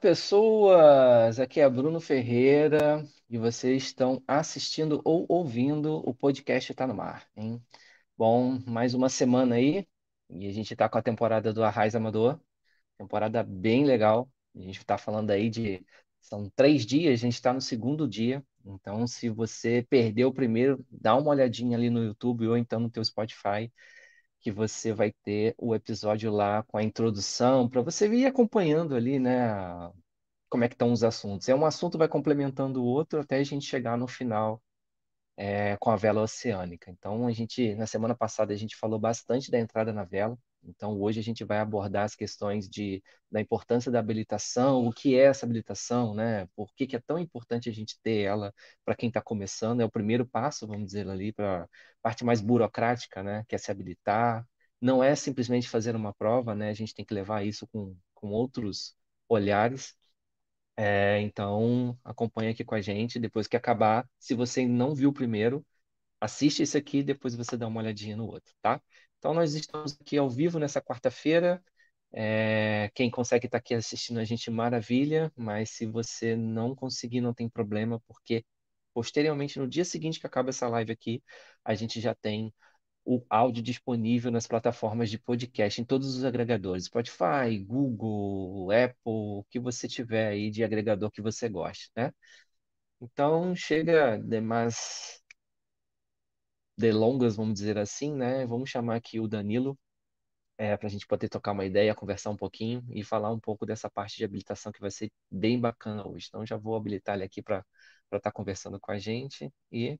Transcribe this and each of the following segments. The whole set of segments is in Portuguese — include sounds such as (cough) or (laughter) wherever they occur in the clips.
Pessoas! Aqui é Bruno Ferreira e vocês estão assistindo ou ouvindo o podcast Tá no Mar, hein? Bom, mais uma semana aí e a gente tá com a temporada do Arraiz Amador, temporada bem legal. A gente tá falando aí de. São três dias, a gente está no segundo dia. Então, se você perdeu o primeiro, dá uma olhadinha ali no YouTube ou então no teu Spotify que você vai ter o episódio lá com a introdução, para você vir acompanhando ali, né, como é que estão os assuntos. É um assunto vai complementando o outro até a gente chegar no final é, com a vela oceânica. Então, a gente, na semana passada, a gente falou bastante da entrada na vela. Então, hoje a gente vai abordar as questões de, da importância da habilitação, o que é essa habilitação, né? Por que, que é tão importante a gente ter ela para quem está começando? É o primeiro passo, vamos dizer ali, para a parte mais burocrática, né? Que é se habilitar. Não é simplesmente fazer uma prova, né? A gente tem que levar isso com, com outros olhares. É, então, acompanha aqui com a gente. Depois que acabar, se você não viu o primeiro, assiste esse aqui, depois você dá uma olhadinha no outro, tá? Então, nós estamos aqui ao vivo nessa quarta-feira. É, quem consegue estar aqui assistindo a gente, maravilha, mas se você não conseguir, não tem problema, porque posteriormente, no dia seguinte que acaba essa live aqui, a gente já tem o áudio disponível nas plataformas de podcast, em todos os agregadores, Spotify, Google, Apple, o que você tiver aí de agregador que você goste, né? Então, chega de mais delongas, vamos dizer assim, né? Vamos chamar aqui o Danilo é, para a gente poder tocar uma ideia, conversar um pouquinho e falar um pouco dessa parte de habilitação que vai ser bem bacana hoje. Então já vou habilitar ele aqui para estar tá conversando com a gente e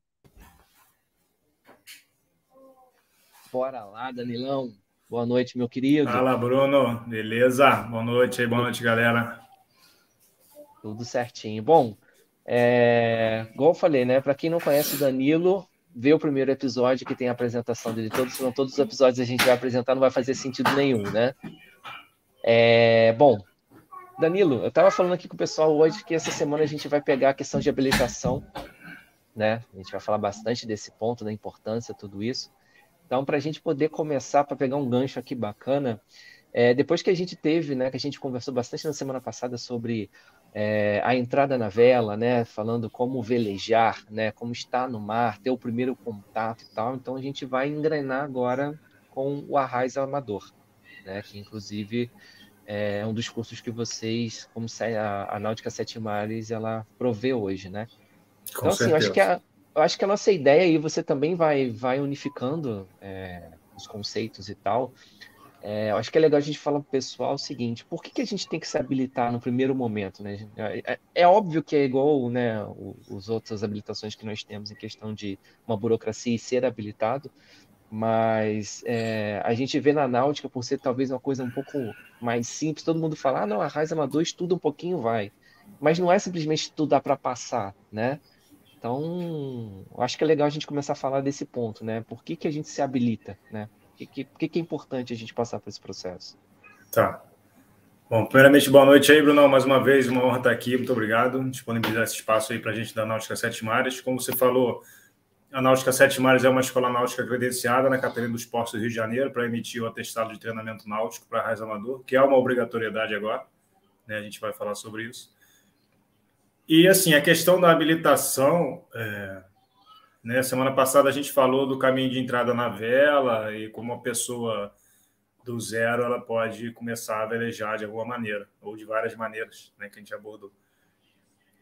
bora lá, Danilão. Boa noite, meu querido. Fala, Bruno. Beleza? Boa noite aí, boa noite, galera. Tudo certinho. Bom, é, igual eu falei, né? Para quem não conhece o Danilo, vê o primeiro episódio que tem a apresentação dele todos, senão todos os episódios a gente vai apresentar, não vai fazer sentido nenhum, né? É, bom, Danilo, eu estava falando aqui com o pessoal hoje que essa semana a gente vai pegar a questão de habilitação, né? A gente vai falar bastante desse ponto, da importância, tudo isso. Então, para a gente poder começar, para pegar um gancho aqui bacana, é, depois que a gente teve, né, que a gente conversou bastante na semana passada sobre é, a entrada na vela, né, falando como velejar, né, como estar no mar, ter o primeiro contato e tal. Então a gente vai engrenar agora com o Arraiz Amador, né, que inclusive é um dos cursos que vocês, como a, a Náutica Sete Mares, ela provê hoje, né? Com então, assim, eu acho que a, eu acho que a nossa ideia aí você também vai, vai unificando é, os conceitos e tal. É, eu acho que é legal a gente falar para o pessoal o seguinte: por que, que a gente tem que se habilitar no primeiro momento? Né? É, é, é óbvio que é igual né, os outras habilitações que nós temos em questão de uma burocracia e ser habilitado, mas é, a gente vê na náutica, por ser talvez uma coisa um pouco mais simples, todo mundo fala: ah, não, a Raiz Amador estuda um pouquinho, vai. Mas não é simplesmente estudar para passar, né? Então, acho que é legal a gente começar a falar desse ponto, né? Por que, que a gente se habilita, né? Que, que, é importante a gente passar por esse processo? Tá. Bom, primeiramente, boa noite aí, Bruno. Mais uma vez, uma honra estar aqui. Muito obrigado. Disponibilizar esse espaço aí para a gente da Náutica Sete Mares. Como você falou, a Náutica Sete Mares é uma escola náutica credenciada na Catarina dos Portos do Rio de Janeiro para emitir o atestado de treinamento náutico para Raiz Amador, que é uma obrigatoriedade agora. Né? A gente vai falar sobre isso. E, assim, a questão da habilitação, é, né? Semana passada a gente falou do caminho de entrada na vela e como uma pessoa do zero ela pode começar a velejar de alguma maneira, ou de várias maneiras, né, que a gente abordou.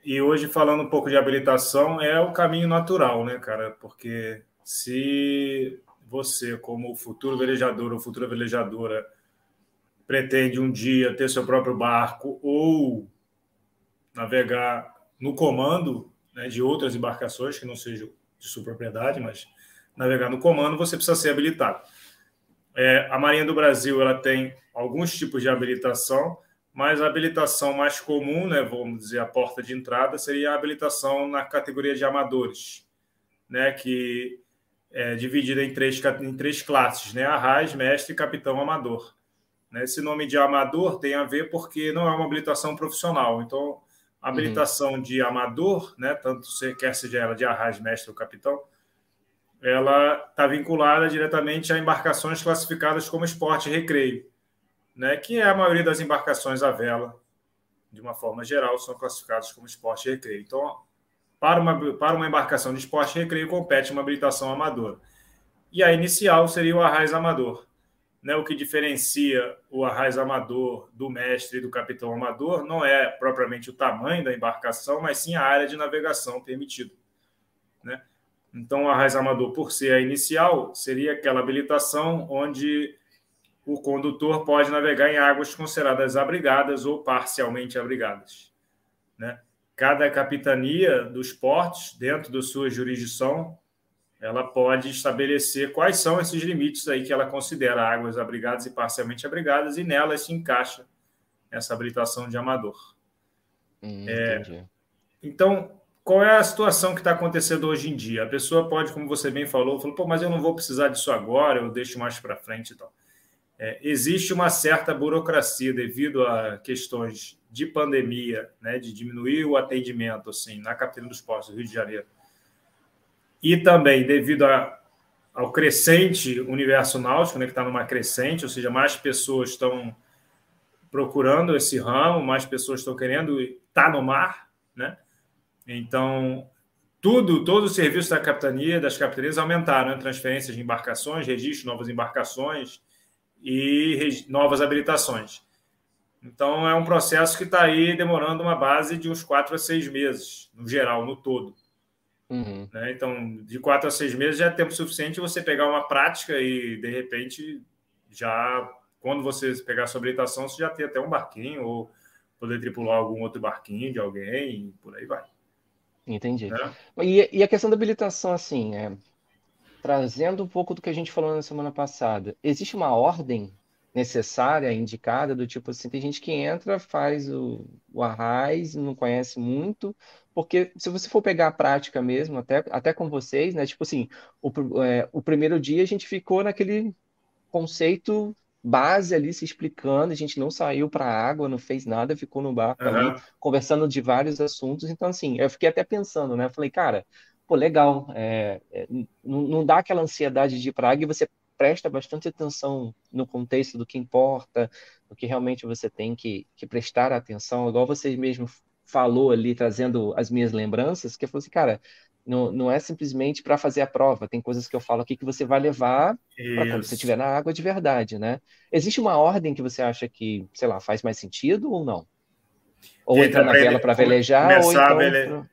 E hoje, falando um pouco de habilitação, é o caminho natural, né, cara? Porque se você, como futuro velejador ou futura velejadora, pretende um dia ter seu próprio barco ou navegar no comando né, de outras embarcações que não sejam de sua propriedade, mas navegar no comando você precisa ser habilitado. É, a Marinha do Brasil ela tem alguns tipos de habilitação, mas a habilitação mais comum, né, vamos dizer, a porta de entrada, seria a habilitação na categoria de amadores, né, que é dividida em três, em três classes, né, arraiz, mestre e capitão amador. Né, esse nome de amador tem a ver porque não é uma habilitação profissional, então habilitação uhum. de amador, né, tanto se quer seja ela de arraiz, mestre ou capitão, ela está vinculada diretamente a embarcações classificadas como esporte e recreio, né, que é a maioria das embarcações à vela de uma forma geral, são classificados como esporte e recreio. Então, para uma, para uma embarcação de esporte e recreio, compete uma habilitação amadora. E a inicial seria o arraiz amador. Né, o que diferencia o arraiz amador do mestre e do capitão amador não é propriamente o tamanho da embarcação, mas sim a área de navegação permitida. Né? Então, o arraiz amador, por ser a inicial, seria aquela habilitação onde o condutor pode navegar em águas consideradas abrigadas ou parcialmente abrigadas. Né? Cada capitania dos portos, dentro da sua jurisdição, ela pode estabelecer quais são esses limites aí que ela considera águas abrigadas e parcialmente abrigadas, e nelas se encaixa essa habilitação de amador. Hum, é, então, qual é a situação que está acontecendo hoje em dia? A pessoa pode, como você bem falou, falou, pô, mas eu não vou precisar disso agora, eu deixo mais para frente e tal. É, existe uma certa burocracia devido a questões de pandemia, né, de diminuir o atendimento assim, na Capitania dos Postos do Rio de Janeiro e também devido a, ao crescente universo náutico, né, que está numa crescente, ou seja, mais pessoas estão procurando esse ramo, mais pessoas estão querendo estar tá no mar, né? Então, tudo, todo o serviço da capitania, das capitanias aumentaram, né? transferências de embarcações, registro, novas embarcações e novas habilitações. Então, é um processo que está aí demorando uma base de uns quatro a seis meses, no geral, no todo. Uhum. Né? Então, de quatro a seis meses já é tempo suficiente você pegar uma prática e, de repente, já quando você pegar a sua habilitação, você já tem até um barquinho ou poder tripular algum outro barquinho de alguém por aí vai. Entendi. Né? E, e, a questão da habilitação, assim, é, trazendo um pouco do que a gente falou na semana passada, existe uma ordem necessária, indicada, do tipo assim, tem gente que entra, faz o, o arraiz, não conhece muito, porque se você for pegar a prática mesmo, até, até com vocês, né, tipo assim, o, é, o primeiro dia a gente ficou naquele conceito base ali se explicando, a gente não saiu para a água, não fez nada, ficou no barco uhum. ali conversando de vários assuntos, então assim, eu fiquei até pensando, né, falei, cara, pô, legal, é, é, não, não dá aquela ansiedade de ir para a água e você presta bastante atenção no contexto do que importa, do que realmente você tem que, que prestar atenção, igual você mesmo falou ali, trazendo as minhas lembranças, que eu falei assim, cara, não, não é simplesmente para fazer a prova, tem coisas que eu falo aqui que você vai levar para quando você estiver na água de verdade, né? Existe uma ordem que você acha que, sei lá, faz mais sentido ou não? Ou entra na vela para velejar, ou então... Vele...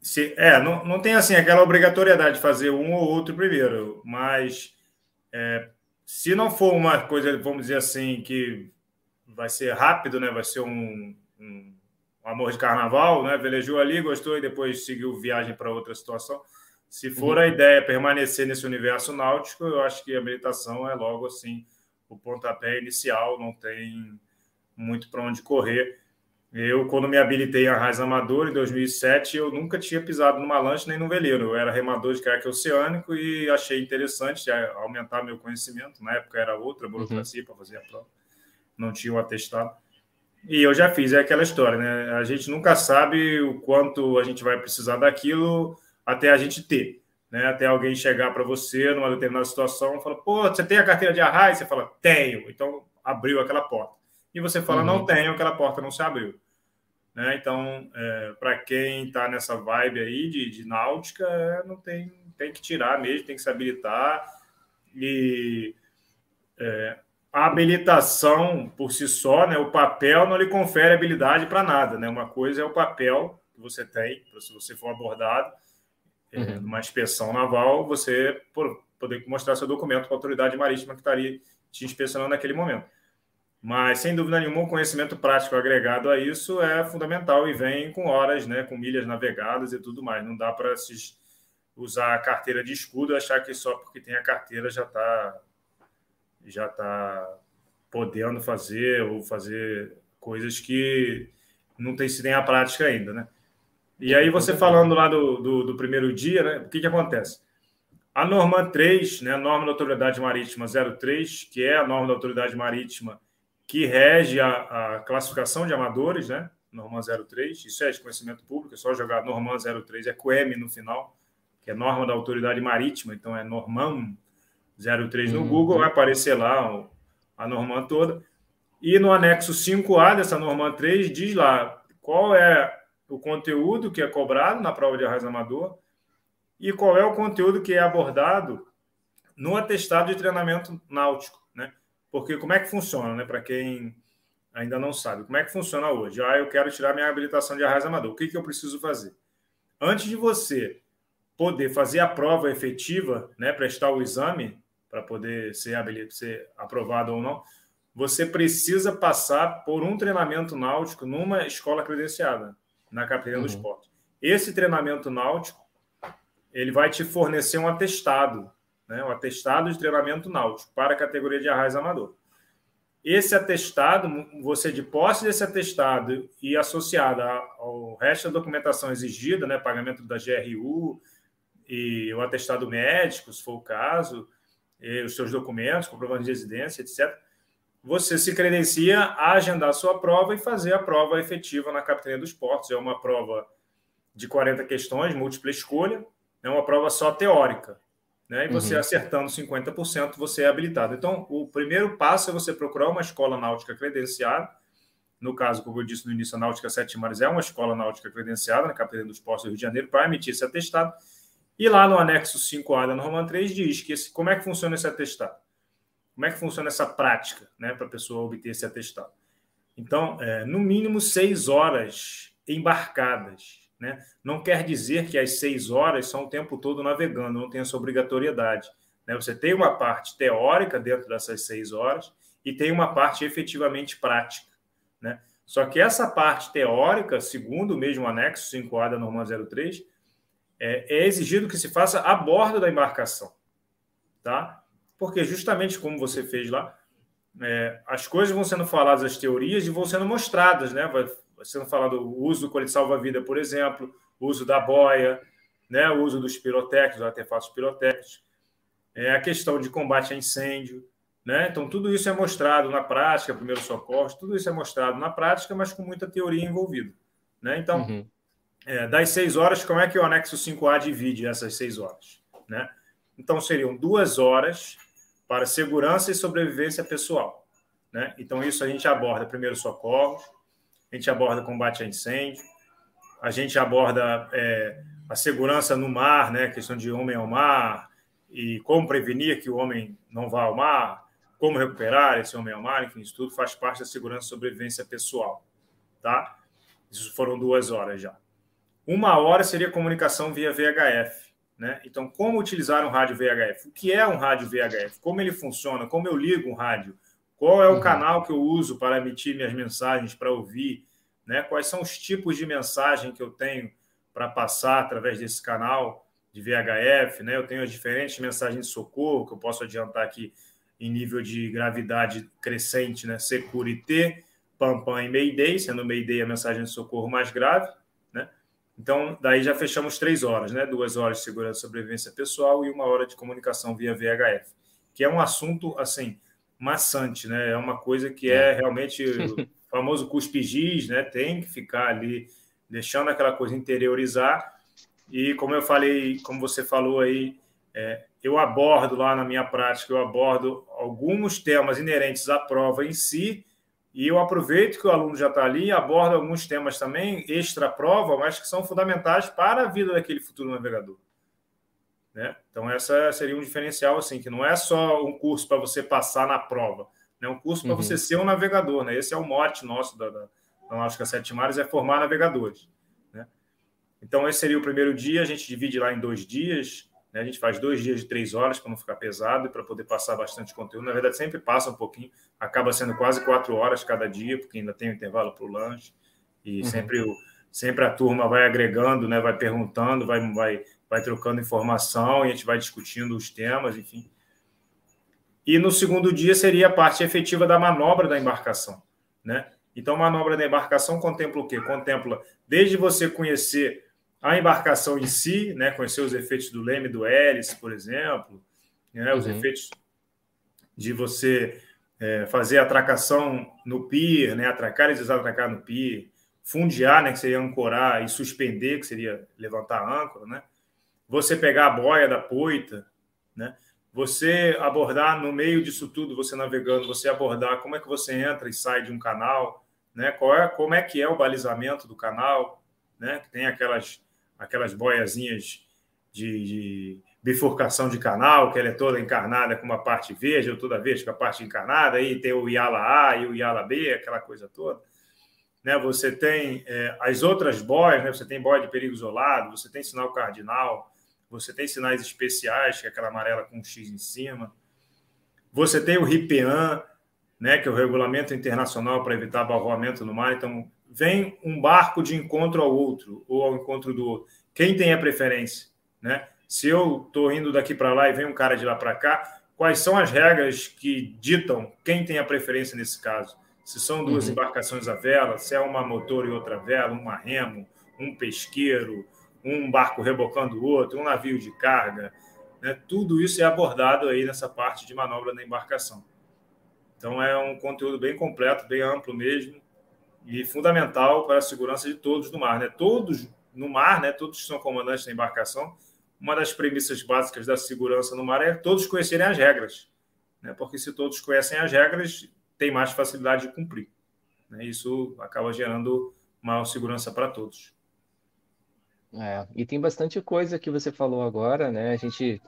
Se, é, não, não tem assim aquela obrigatoriedade de fazer um ou outro primeiro, mas é, se não for uma coisa, vamos dizer assim, que vai ser rápido, né? Vai ser um, um, amor de carnaval, né? Velejou ali, gostou e depois seguiu viagem para outra situação. Se for uhum. a ideia permanecer nesse universo náutico, eu acho que a meditação é logo assim o pontapé inicial, não tem muito para onde correr. Eu, quando me habilitei em Arraiz Amador, em 2007, eu nunca tinha pisado numa lancha nem num veleiro. Eu era remador de caiaque oceânico e achei interessante aumentar meu conhecimento. Na época era outra burocracia uhum. para fazer a prova. Não tinha o atestado. E eu já fiz, é aquela história, né? A gente nunca sabe o quanto a gente vai precisar daquilo até a gente ter. Né? Até alguém chegar para você numa determinada situação e falar, pô, você tem a carteira de arraiz? Você fala, tenho. Então, abriu aquela porta e você fala, uhum. não tenho, aquela porta não se abriu. Né? Então, é, para quem está nessa vibe aí de, de náutica, é, não tem, tem que tirar mesmo, tem que se habilitar. E é, a habilitação por si só, né, o papel não lhe confere habilidade para nada. Né? Uma coisa é o papel que você tem, se você for abordado é, uhum. numa inspeção naval, você por, poder mostrar seu documento para a autoridade marítima que estaria te inspecionando naquele momento. Mas, sem dúvida nenhuma, o conhecimento prático agregado a isso é fundamental e vem com horas, né, com milhas navegadas e tudo mais. Não dá para usar a carteira de escudo e achar que só porque tem a carteira já está já tá podendo fazer ou fazer coisas que não tem se tem a prática ainda, né? E aí você falando lá do, do, do primeiro dia, né, o que, que acontece? A norma 3, né, a norma da Autoridade Marítima 03, que é a norma da Autoridade Marítima que rege a, a, classificação de amadores, né? Norma 03, isso é de conhecimento público, é só jogar Norma 03, é COEM no final, que é norma da autoridade marítima, então é Norman 03 no uhum. Google, vai aparecer lá a norma toda. E no anexo 5A dessa norma 3 diz lá qual é o conteúdo que é cobrado na prova de arraso amador e qual é o conteúdo que é abordado no atestado de treinamento náutico? Porque como é que funciona, né? Para quem ainda não sabe, como é que funciona hoje? Ah, eu quero tirar minha habilitação de arraso amador. O que, que eu preciso fazer? Antes de você poder fazer a prova efetiva, né, prestar o exame para poder ser, ser aprovado ou não, você precisa passar por um treinamento náutico numa escola credenciada, na Capitania uhum. do Esporte. Esse treinamento náutico, ele vai te fornecer um atestado, né, um atestado de treinamento náutico para a categoria de arraiz amador. Esse atestado, você de posse desse atestado e associado ao resto da documentação exigida, né, pagamento da GRU e o atestado médico, se for o caso, os seus documentos, comprovando de residência, etc., você se credencia a agendar a sua prova e fazer a prova efetiva na Capitania dos Portos. É uma prova de 40 questões, múltipla escolha, é uma prova só teórica. Né? E você uhum. acertando 50%, você é habilitado. Então, o primeiro passo é você procurar uma escola náutica credenciada. No caso, como eu disse no início, a Náutica Sete Mares é uma escola náutica credenciada na Capitania dos Portos do Rio de Janeiro para emitir esse atestado. E lá no anexo 5A da norma 3 diz que esse, como é que funciona esse atestado? Como é que funciona essa prática né, para a pessoa obter esse atestado? Então, é, no mínimo seis horas embarcadas né? Não quer dizer que as seis horas são o tempo todo navegando, não tem essa obrigatoriedade. Né? Você tem uma parte teórica dentro dessas seis horas e tem uma parte efetivamente prática. Né? Só que essa parte teórica, segundo o mesmo anexo 5A da norma 03, é, é exigido que se faça a bordo da embarcação. Tá? Porque justamente como você fez lá, é, as coisas vão sendo faladas, as teorias, e vão sendo mostradas, né? Vai, sendo falado o uso do colete salva-vida, por exemplo, o uso da boia, né, o uso dos pirotécnicos, artefatos pirotécnicos, é, a questão de combate a incêndio. Né? Então, tudo isso é mostrado na prática, primeiro socorro, tudo isso é mostrado na prática, mas com muita teoria envolvida. Né? Então, uhum. é, das seis horas, como é que o anexo 5A divide essas seis horas? Né? Então, seriam duas horas para segurança e sobrevivência pessoal. Né? Então, isso a gente aborda primeiro socorros, a gente aborda combate a incêndio, a gente aborda é, a segurança no mar, né, questão de homem ao mar, e como prevenir que o homem não vá ao mar, como recuperar esse homem ao mar, enfim, isso tudo faz parte da segurança e sobrevivência pessoal. Tá? Isso foram duas horas já. Uma hora seria comunicação via VHF. Né? Então, como utilizar um rádio VHF? O que é um rádio VHF? Como ele funciona? Como eu ligo um rádio? Qual é o uhum. canal que eu uso para emitir minhas mensagens, para ouvir? Né? Quais são os tipos de mensagem que eu tenho para passar através desse canal de VHF? Né? Eu tenho as diferentes mensagens de socorro, que eu posso adiantar aqui em nível de gravidade crescente, né? Securité, Pampam e Mayday, sendo Mayday a mensagem de socorro mais grave. Né? Então, daí já fechamos três horas, né? duas horas de segurança e sobrevivência pessoal e uma hora de comunicação via VHF, que é um assunto, assim, maçante, né? É uma coisa que é, é realmente o famoso cuspe-giz, né? Tem que ficar ali deixando aquela coisa interiorizar. E como eu falei, como você falou aí, é, eu abordo lá na minha prática, eu abordo alguns temas inerentes à prova em si, e eu aproveito que o aluno já está ali e abordo alguns temas também extra-prova, mas que são fundamentais para a vida daquele futuro navegador. Né? Então, essa seria um diferencial, assim, que não é só um curso para você passar na prova, é né? um curso para uhum. você ser um navegador. Né? Esse é o mote nosso da, da, da Náutica Sete Mares, é formar navegadores. Né? Então, esse seria o primeiro dia, a gente divide lá em dois dias, né? a gente faz dois dias de três horas para não ficar pesado e para poder passar bastante conteúdo. Na verdade, sempre passa um pouquinho, acaba sendo quase quatro horas cada dia, porque ainda tem um intervalo para o lanche, e uhum. sempre, o, sempre a turma vai agregando, né? vai perguntando, vai, vai vai trocando informação e a gente vai discutindo os temas, enfim. E no segundo dia seria a parte efetiva da manobra da embarcação, né? Então, manobra da embarcação contempla o quê? Contempla desde você conhecer a embarcação em si, né? Conhecer os efeitos do leme do hélice, por exemplo, né? Os uhum. efeitos de você é, fazer atracação no pier, né? Atracar e desatracar no pier, fundear, né? Que seria ancorar e suspender, que seria levantar a âncora, né? Você pegar a boia da poita, né? você abordar no meio disso tudo, você navegando, você abordar como é que você entra e sai de um canal, né? Qual é, como é que é o balizamento do canal, né? Que tem aquelas aquelas boiazinhas de, de, bifurcação de canal, que ela é toda encarnada com uma parte verde ou toda verde com a parte encarnada, aí tem o Yala A e o Yala B, aquela coisa toda. Né? Você tem é, as outras boias, né? você tem boia de perigo isolado, você tem sinal cardinal, você tem sinais especiais, que é aquela amarela com um X em cima. Você tem o RIPEAN, né, que é o Regulamento Internacional para Evitar Abalroamento no Mar. Então, vem um barco de encontro ao outro, ou ao encontro do outro. Quem tem a preferência? Né? Se eu estou indo daqui para lá e vem um cara de lá para cá, quais são as regras que ditam quem tem a preferência nesse caso? Se são duas uhum. embarcações à vela, se é uma motor e outra vela, uma remo, um pesqueiro, um barco rebocando o outro, um navio de carga, né? tudo isso é abordado aí nessa parte de manobra da embarcação. Então é um conteúdo bem completo, bem amplo mesmo e fundamental para a segurança de todos no mar, né? Todos no mar, né? Todos que são comandantes da embarcação, uma das premissas básicas da segurança no mar é todos conhecerem as regras, né? Porque se todos conhecem as regras, tem mais facilidade de cumprir. Né? Isso acaba gerando maior segurança para todos. É, e tem bastante coisa que você falou agora, né? A gente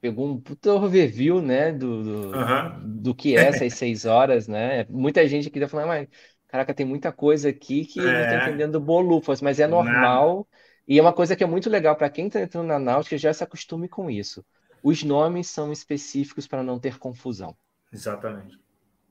pegou um puta overview, né, do, do, uhum. do que é essas (laughs) seis horas, né? Muita gente aqui tá falando, mas caraca, tem muita coisa aqui que é. não tá entendendo bolufas, mas é normal. Nada. E é uma coisa que é muito legal para quem está entrando na náutica, já se acostume com isso. Os nomes são específicos para não ter confusão. Exatamente.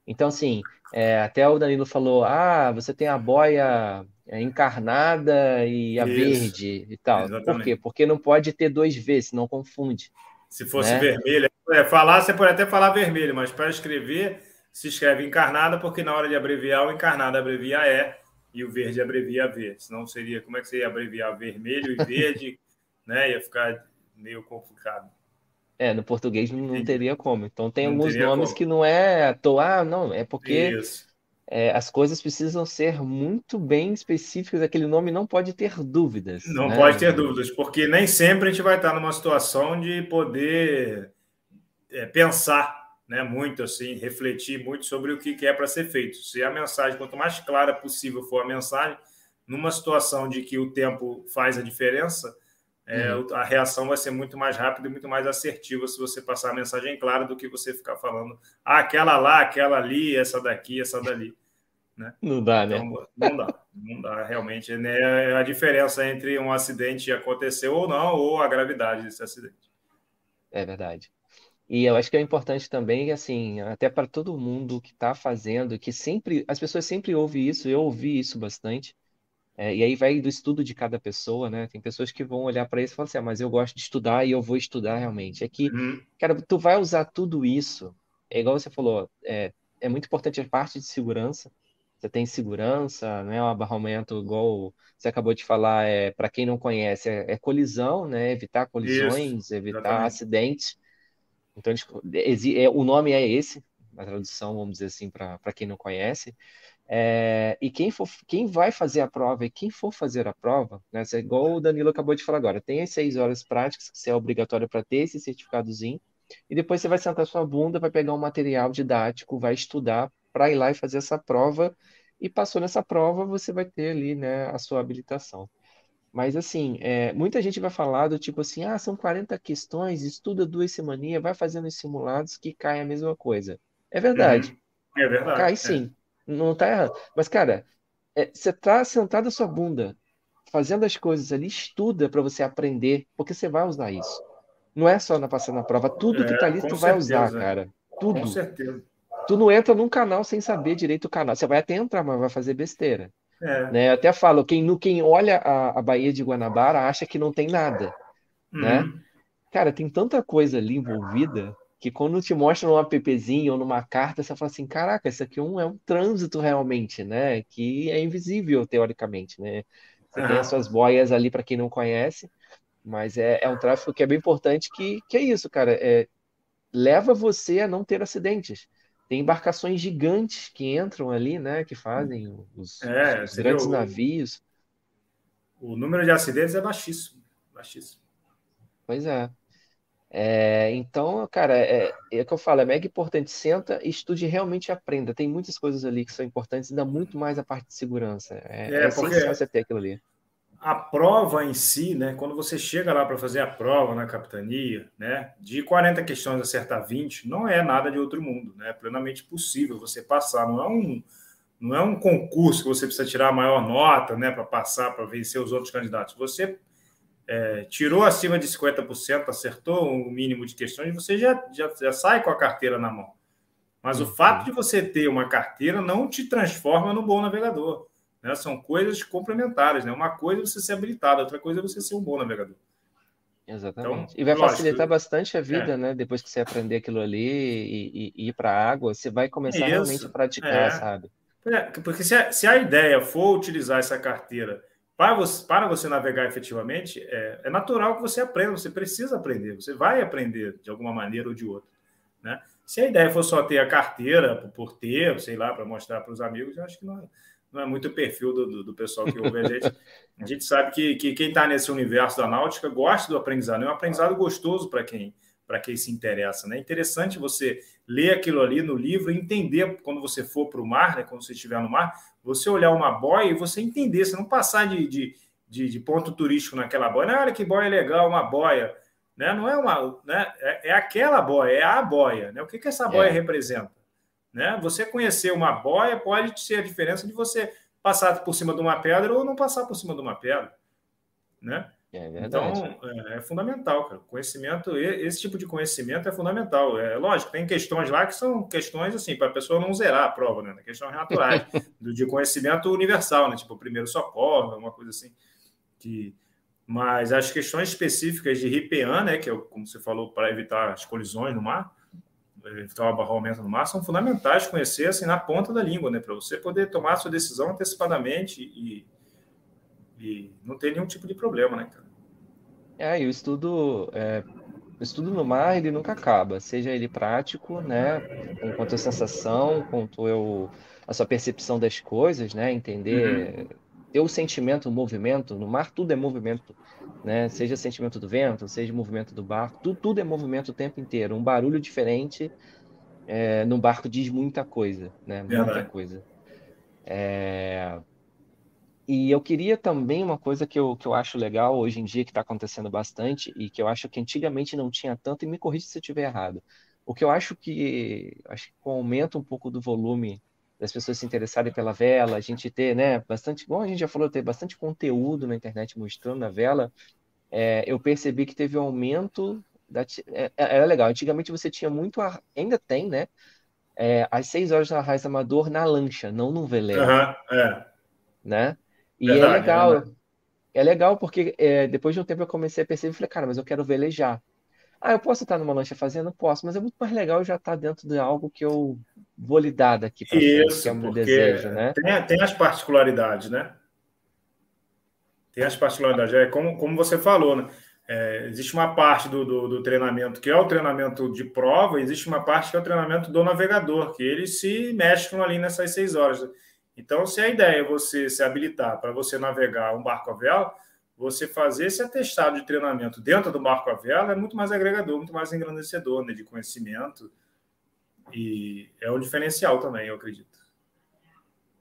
Então, assim, é, até o Danilo falou: ah, você tem a boia encarnada e a Isso. verde e tal. Exatamente. Por quê? Porque não pode ter dois V, senão confunde. Se fosse né? vermelho, é, falar, você pode até falar vermelho, mas para escrever, se escreve encarnada, porque na hora de abreviar, o encarnado abrevia E e o verde abrevia V. Senão seria, como é que você ia abreviar vermelho e verde? (laughs) né? Ia ficar meio complicado. É, no português não, teria como. Então tem não alguns nomes como. que não é à toa, ah, não, é porque é, as coisas precisam ser muito bem específicas, aquele nome não pode ter dúvidas. Não né? pode ter dúvidas, porque nem sempre a gente vai estar numa situação de poder é, pensar né, muito assim, refletir muito sobre o que é para ser feito. Se a mensagem, quanto mais clara possível for a mensagem, numa situação de que o tempo faz a diferença, é, uhum. a reação vai ser muito mais rápida e muito mais assertiva se você passar a mensagem clara do que você ficar falando ah, aquela lá, aquela ali, essa daqui, essa dali. Né? Não dá, né? Então, não dá, não dá realmente. Né? É a diferença entre um acidente acontecer ou não, ou a gravidade desse acidente. É verdade. E eu acho que é importante também, assim, até para todo mundo que está fazendo, que sempre, as pessoas sempre ouvem isso, eu ouvi isso bastante, é, e aí vai do estudo de cada pessoa, né? Tem pessoas que vão olhar para isso e falar assim, ah, mas eu gosto de estudar e eu vou estudar realmente. É que, uhum. cara, tu vai usar tudo isso, é igual você falou, é, é muito importante a parte de segurança. Você tem segurança, né? O abarramento, igual você acabou de falar, é para quem não conhece, é, é, colisão, né? Evitar colisões, isso, evitar exatamente. acidentes. Então, é, o nome é esse, a tradução, vamos dizer assim, para quem não conhece. É, e quem, for, quem vai fazer a prova e quem for fazer a prova, né, é igual o Danilo acabou de falar agora, tem as seis horas práticas que é obrigatório para ter esse certificadozinho, e depois você vai sentar sua bunda, vai pegar um material didático, vai estudar para ir lá e fazer essa prova, e passou nessa prova, você vai ter ali né, a sua habilitação. Mas assim, é, muita gente vai falar do tipo assim, ah, são 40 questões, estuda duas semaninhas, vai fazendo os simulados que cai a mesma coisa. É verdade. Uhum. É verdade. Cai é. sim. É. Não tá errado. Mas, cara, é, você tá sentado a sua bunda, fazendo as coisas ali, estuda para você aprender, porque você vai usar isso. Não é só na passar na prova, tudo que tá ali é, tu vai usar, cara. Tudo. Com certeza. Tu não entra num canal sem saber direito o canal. Você vai até entrar, mas vai fazer besteira. É. Né? Eu até falo, quem, quem olha a, a Baía de Guanabara acha que não tem nada. Né? Uhum. Né? Cara, tem tanta coisa ali envolvida que quando te mostra num appzinho ou numa carta, você fala assim, caraca, isso aqui é um, é um trânsito realmente, né? Que é invisível, teoricamente, né? Você uhum. tem as suas boias ali para quem não conhece, mas é, é um tráfego que é bem importante, que, que é isso, cara, é, leva você a não ter acidentes. Tem embarcações gigantes que entram ali, né? Que fazem os, é, os grandes o, navios. O número de acidentes é baixíssimo, baixíssimo. Pois é. É, então, cara, é, é o que eu falo, é mega importante. Senta estude realmente aprenda. Tem muitas coisas ali que são importantes, ainda muito mais a parte de segurança. É, é, é essencial você ter aquilo ali. A prova em si, né? Quando você chega lá para fazer a prova na capitania, né? De 40 questões acertar 20, não é nada de outro mundo, né? É plenamente possível você passar. Não é um, não é um concurso que você precisa tirar a maior nota, né? Para passar, para vencer os outros candidatos. Você é, tirou acima de 50%, acertou o mínimo de questões, você já, já, já sai com a carteira na mão. Mas o fato de você ter uma carteira não te transforma no bom navegador. Né? São coisas complementares. Né? Uma coisa é você ser habilitado, outra coisa é você ser um bom navegador. Exatamente. Então, e vai lógico, facilitar bastante a vida, é. né? Depois que você aprender aquilo ali e, e, e ir para a água, você vai começar Isso, realmente a praticar, é. sabe? É, porque se a, se a ideia for utilizar essa carteira para você, para você navegar efetivamente, é, é, natural que você aprenda, você precisa aprender, você vai aprender de alguma maneira ou de outra. Né? Se a ideia for só ter a carteira por ter, sei lá, para mostrar para os amigos, eu acho que não é, não é muito o perfil do, do, do, pessoal que ouve a gente. A gente sabe que, que quem está nesse universo da náutica gosta do aprendizado, é um aprendizado gostoso para quem, para quem se interessa. Né? É interessante você ler aquilo ali no livro e entender quando você for para o mar, né? quando você estiver no mar, você olhar uma boia e você entender, você não passar de, de, de, de ponto turístico naquela boia. Não, olha que boia legal, uma boia. Né? Não é uma. Né? É, é aquela boia, é a boia. Né? O que, que essa boia é. representa? Né? Você conhecer uma boia pode ser a diferença de você passar por cima de uma pedra ou não passar por cima de uma pedra. Né? É então, é, é, fundamental, cara. Conhecimento, esse tipo de conhecimento é fundamental. É lógico, tem questões lá que são questões assim, para a pessoa não zerar a prova, né? Questões naturais, (laughs) do, de conhecimento universal, né? Tipo, primeiro socorro, uma coisa assim. Que... Mas as questões específicas de RIPEAN, né? Que é, como você falou, para evitar as colisões no mar, evitar o abarroamento no mar, são fundamentais conhecer assim na ponta da língua, né? Para você poder tomar a sua decisão antecipadamente e e não tem nenhum tipo de problema, né, cara? É, e o estudo, é, o estudo no mar, ele nunca acaba, seja ele prático, né, quanto a sensação, quanto eu, a sua percepção das coisas, né, entender, uhum. Ter o sentimento, o movimento, no mar tudo é movimento, né, seja sentimento do vento, seja movimento do barco, tudo, tudo é movimento o tempo inteiro, um barulho diferente é, no barco diz muita coisa, né, muita coisa. É, e eu queria também uma coisa que eu, que eu acho legal hoje em dia, que está acontecendo bastante, e que eu acho que antigamente não tinha tanto, e me corrija se eu estiver errado. O que eu acho que, acho que aumento um pouco do volume das pessoas se interessarem pela vela, a gente ter, né, bastante, bom, a gente já falou, ter bastante conteúdo na internet mostrando a vela, é, eu percebi que teve um aumento, da, é, é, era legal, antigamente você tinha muito, ainda tem, né, é, às seis horas na Raiz Amador na lancha, não no veleiro. Uhum, é. Né? E é legal. É, é legal porque é, depois de um tempo eu comecei a perceber e falei, cara, mas eu quero velejar. Ah, eu posso estar numa lancha fazendo? Posso, mas é muito mais legal já estar dentro de algo que eu vou lidar daqui para frente, que é o meu desejo, né? Tem, tem as particularidades, né? Tem as particularidades. É como, como você falou, né? É, existe uma parte do, do, do, treinamento que é o treinamento de prova, existe uma parte que é o treinamento do navegador, que eles se mesclam ali nessas seis horas. Então, se a ideia é você se habilitar para você navegar um barco a vela, você fazer esse atestado de treinamento dentro do barco a vela é muito mais agregador, muito mais engrandecedor né, de conhecimento. E é um diferencial também, eu acredito.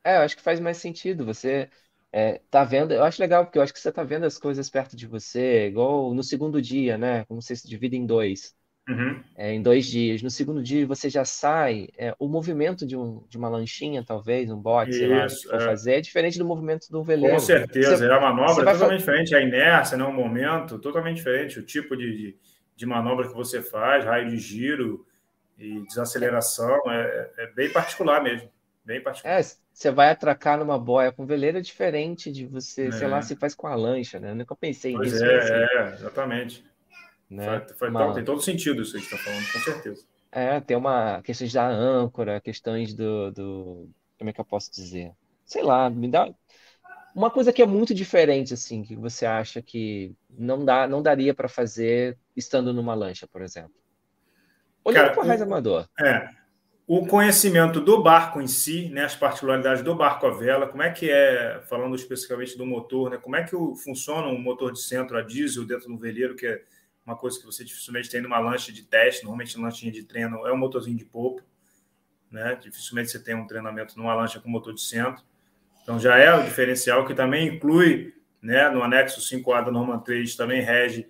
É, eu acho que faz mais sentido. Você é, tá vendo, eu acho legal, porque eu acho que você tá vendo as coisas perto de você, igual no segundo dia, né? Como você se divide em dois. Uhum. É, em dois dias. No segundo dia você já sai. É, o movimento de, um, de uma lanchinha, talvez, um bote, sei lá, que for é. fazer, é diferente do movimento do veleiro. Com certeza, você, é a manobra é totalmente diferente, a inércia, né, o momento, totalmente diferente, o tipo de, de, de, manobra que você faz, raio de giro e desaceleração, é, é bem particular mesmo. Bem particular. É, você vai atracar numa boia com veleiro é diferente de você, sei lá, se faz com a lancha, né? Eu nunca pensei pois nisso. É, assim. é, exatamente. Né? Uma... Tem todo sentido isso que está falando, com certeza. É, tem uma questões da âncora, questões do, do. Como é que eu posso dizer? Sei lá, me dá. Uma coisa que é muito diferente, assim, que você acha que não, dá, não daria para fazer estando numa lancha, por exemplo. Olhando para o Raiz Amador. É. O conhecimento do barco em si, né, as particularidades do barco à vela, como é que é, falando especificamente do motor, né, como é que o, funciona um motor de centro a diesel dentro do veleiro, que é uma coisa que você dificilmente tem numa lancha de teste, normalmente lanchinha de treino é um motorzinho de polpa, né? Dificilmente você tem um treinamento numa lancha com motor de centro. Então já é o diferencial que também inclui, né, no anexo 5A da norma 3 também rege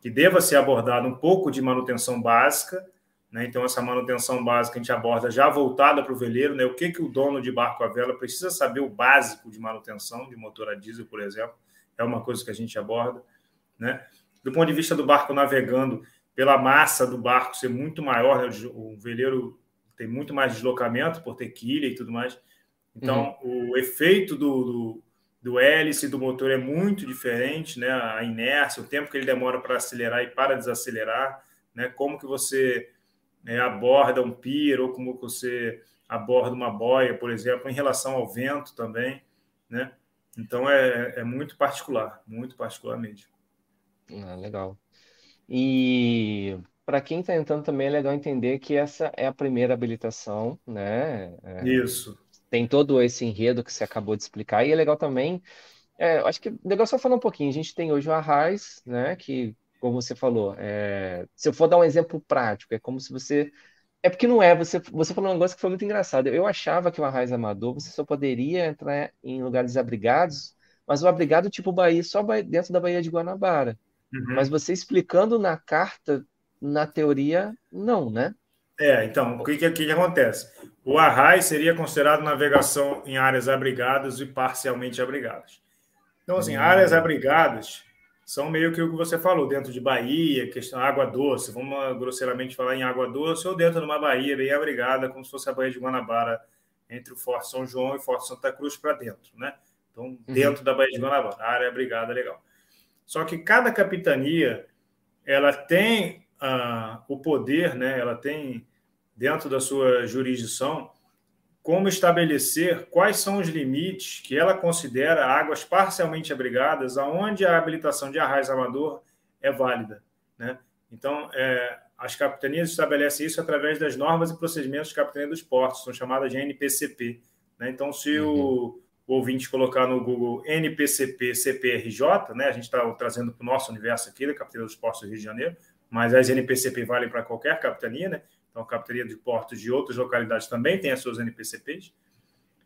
que deva ser abordado um pouco de manutenção básica, né? Então essa manutenção básica a gente aborda já voltada para o veleiro, né? O que que o dono de barco à vela precisa saber o básico de manutenção de motor a diesel, por exemplo, é uma coisa que a gente aborda, né? Do ponto de vista do barco navegando, pela massa do barco ser muito maior, né? o veleiro tem muito mais deslocamento por ter quilha e tudo mais. Então, uhum. o efeito do, do, do, hélice do motor é muito diferente, né? A inércia, o tempo que ele demora para acelerar e para desacelerar, né? Como que você é, aborda um pier ou como você aborda uma boia, por exemplo, em relação ao vento também, né? Então é, é muito particular, muito particular mesmo. Ah, legal. E para quem está entrando também é legal entender que essa é a primeira habilitação, né? É, Isso. Tem todo esse enredo que você acabou de explicar, e é legal também. É, acho que é legal só falar um pouquinho. A gente tem hoje o Arraiz, né? Que, como você falou, é, se eu for dar um exemplo prático, é como se você. É porque não é, você, você falou um negócio que foi muito engraçado. Eu achava que o Arraiz Amador você só poderia entrar em lugares abrigados, mas o abrigado tipo Bahia, só dentro da Baía de Guanabara. Uhum. Mas você explicando na carta, na teoria, não, né? É, então, o que, que, que acontece? O arrai seria considerado navegação em áreas abrigadas e parcialmente abrigadas. Então, assim, hum. áreas abrigadas são meio que o que você falou, dentro de Bahia, questão água doce, vamos grosseiramente falar em água doce, ou dentro de uma Bahia bem abrigada, como se fosse a Baía de Guanabara, entre o Forte São João e Forte Santa Cruz para dentro, né? Então, uhum. dentro uhum. da Baía de Guanabara, área abrigada, legal. Só que cada capitania ela tem uh, o poder, né? Ela tem dentro da sua jurisdição como estabelecer quais são os limites que ela considera águas parcialmente abrigadas, aonde a habilitação de arraiz amador é válida, né? Então, é, as capitanias estabelecem isso através das normas e procedimentos de capitania dos portos, são chamadas de NPCP. Né? Então, se uhum. o ouvinte colocar no Google NPCP CPRJ, né? A gente está trazendo para o nosso universo aqui da Capitania dos Portos do Rio de Janeiro, mas as NPCP valem para qualquer capitania, né? Então, a Capitania de Portos de outras localidades também tem as suas NPCPs.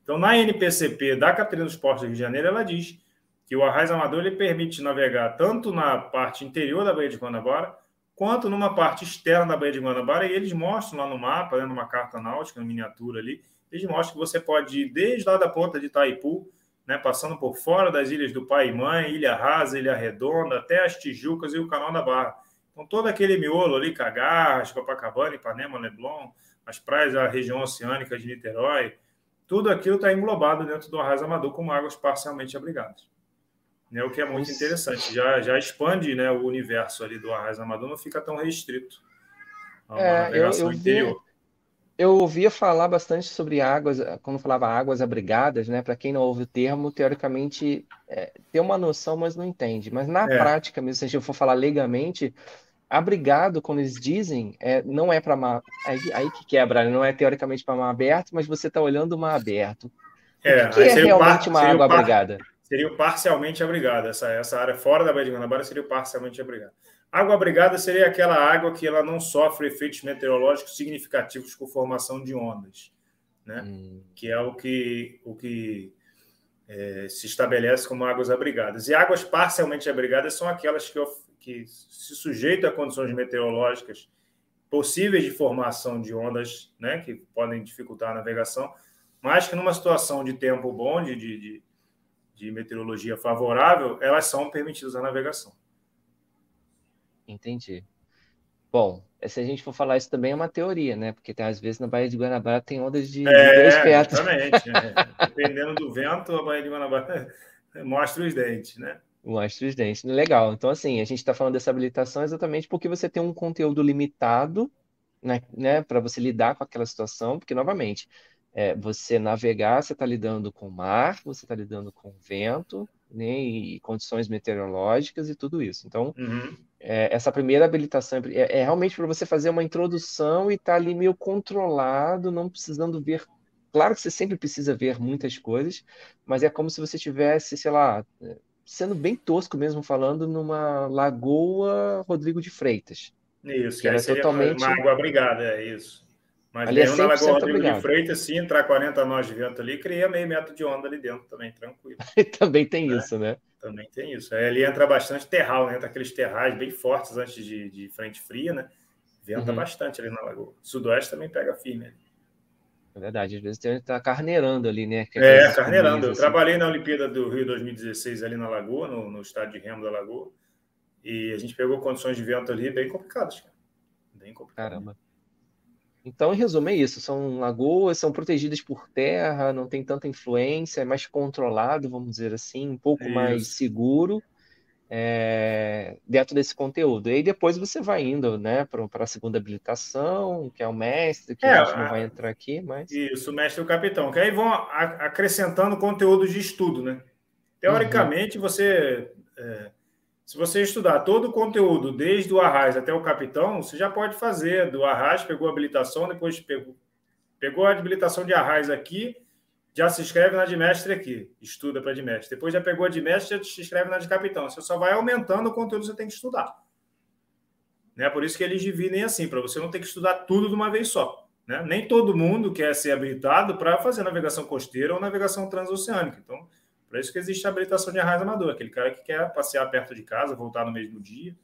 Então, na NPCP da Capitania dos Portos do Rio de Janeiro, ela diz que o Arraiz Amador ele permite navegar tanto na parte interior da Baía de Guanabara, quanto numa parte externa da Baía de Guanabara, e eles mostram lá no mapa, né, numa carta náutica, na miniatura ali, eles mostram que você pode ir desde lá da ponta de Itaipu, né, passando por fora das ilhas do Pai e Mãe, Ilha Rasa, Ilha Redonda, até as Tijucas e o Canal da Barra. Então, todo aquele miolo ali, Cagarras, Copacabana, Ipanema, Leblon, as praias da região oceânica de Niterói, tudo aquilo está englobado dentro do Arraiz Amador como águas parcialmente abrigadas. Né, o que é muito interessante. Já, já expande né, o universo ali do Arraiz Amador, não fica tão restrito é, eu, eu. Vi eu ouvia falar bastante sobre águas, quando falava águas abrigadas, né? Para quem não ouve o termo, teoricamente é, tem uma noção, mas não entende. Mas na é. prática, mesmo se a gente for falar legalmente, abrigado, quando eles dizem, é, não é para mar. Aí, aí, que quebra, né? não é teoricamente para mar aberto, mas você está olhando o mar aberto. É, o que, que é realmente par, uma água par, abrigada? Seria o parcialmente abrigada. Essa, essa área fora da Baía de Guanabara seria o parcialmente abrigada. Água abrigada seria aquela água que ela não sofre efeitos meteorológicos significativos com formação de ondas, né? Hum. Que é o que, o que é, se estabelece como águas abrigadas. E águas parcialmente abrigadas são aquelas que, que se sujeitam a condições meteorológicas possíveis de formação de ondas, né? Que podem dificultar a navegação, mas que numa situação de tempo bom, de, de, de meteorologia favorável, elas são permitidas a navegação. Entendi. Bom, se a gente for falar isso também é uma teoria, né? Porque tem, às vezes na Baía de Guanabara tem ondas de, é, dois metros. Exatamente. É. (laughs) Dependendo do vento, a Baía de Guanabara (laughs) mostra os dentes, né? Mostra os dentes. Legal. Então, assim, a gente está falando dessa habilitação exatamente porque você tem um conteúdo limitado, né, né para você lidar com aquela situação, porque, novamente, é, você navegar, você está lidando com o mar, você está lidando com o vento, né, e condições meteorológicas e tudo isso. Então, uhum. É, essa primeira habilitação é, é realmente para você fazer uma introdução e estar tá ali meio controlado, não precisando ver. Claro que você sempre precisa ver muitas coisas, mas é como se você tivesse, sei lá, sendo bem tosco mesmo falando, numa Lagoa Rodrigo de Freitas. Isso, que, que seria totalmente... uma água abrigada, é isso. Mas ali é na Lagoa Rodrigo obrigado. de Freitas, se entrar 40 nós de vento ali, cria meio metro de onda ali dentro também, tranquilo. (laughs) também tem né? isso, né? Também tem isso. Aí ali entra bastante terral, né? Entra aqueles terrais bem fortes antes de, de frente fria, né? Venta uhum. bastante ali na lagoa. Sudoeste também pega firme. É verdade, às vezes tem tá carneirando ali, né? É, carneirando. Eu assim. trabalhei na Olimpíada do Rio 2016 ali na Lagoa, no, no estádio de remo da Lagoa, e a gente pegou condições de vento ali bem complicadas, cara. Bem complicadas. Caramba. Então, em resumo, é isso. São lagoas, são protegidas por terra, não tem tanta influência, é mais controlado, vamos dizer assim, um pouco isso. mais seguro é, dentro desse conteúdo. E aí depois você vai indo né, para a segunda habilitação, que é o mestre, que é, a gente não vai entrar aqui, mas. Isso, o mestre e o capitão. Que aí vão acrescentando conteúdo de estudo, né? Teoricamente, uhum. você. É, se você estudar todo o conteúdo, desde o Arraiz até o capitão, você já pode fazer. Do Arraiz, pegou a habilitação, depois pegou, pegou a habilitação de Arraiz aqui, já se inscreve na de mestre aqui, estuda para de mestre. Depois já pegou a de mestre, já se inscreve na de capitão. Você só vai aumentando o conteúdo que você tem que estudar. Né? Por isso que eles dividem assim, para você não ter que estudar tudo de uma vez só. Né? Nem todo mundo quer ser habilitado para fazer navegação costeira ou navegação transoceânica. Então, por isso que existe a habilitação de arraiz amador, aquele cara que quer passear perto de casa, voltar no mesmo dia,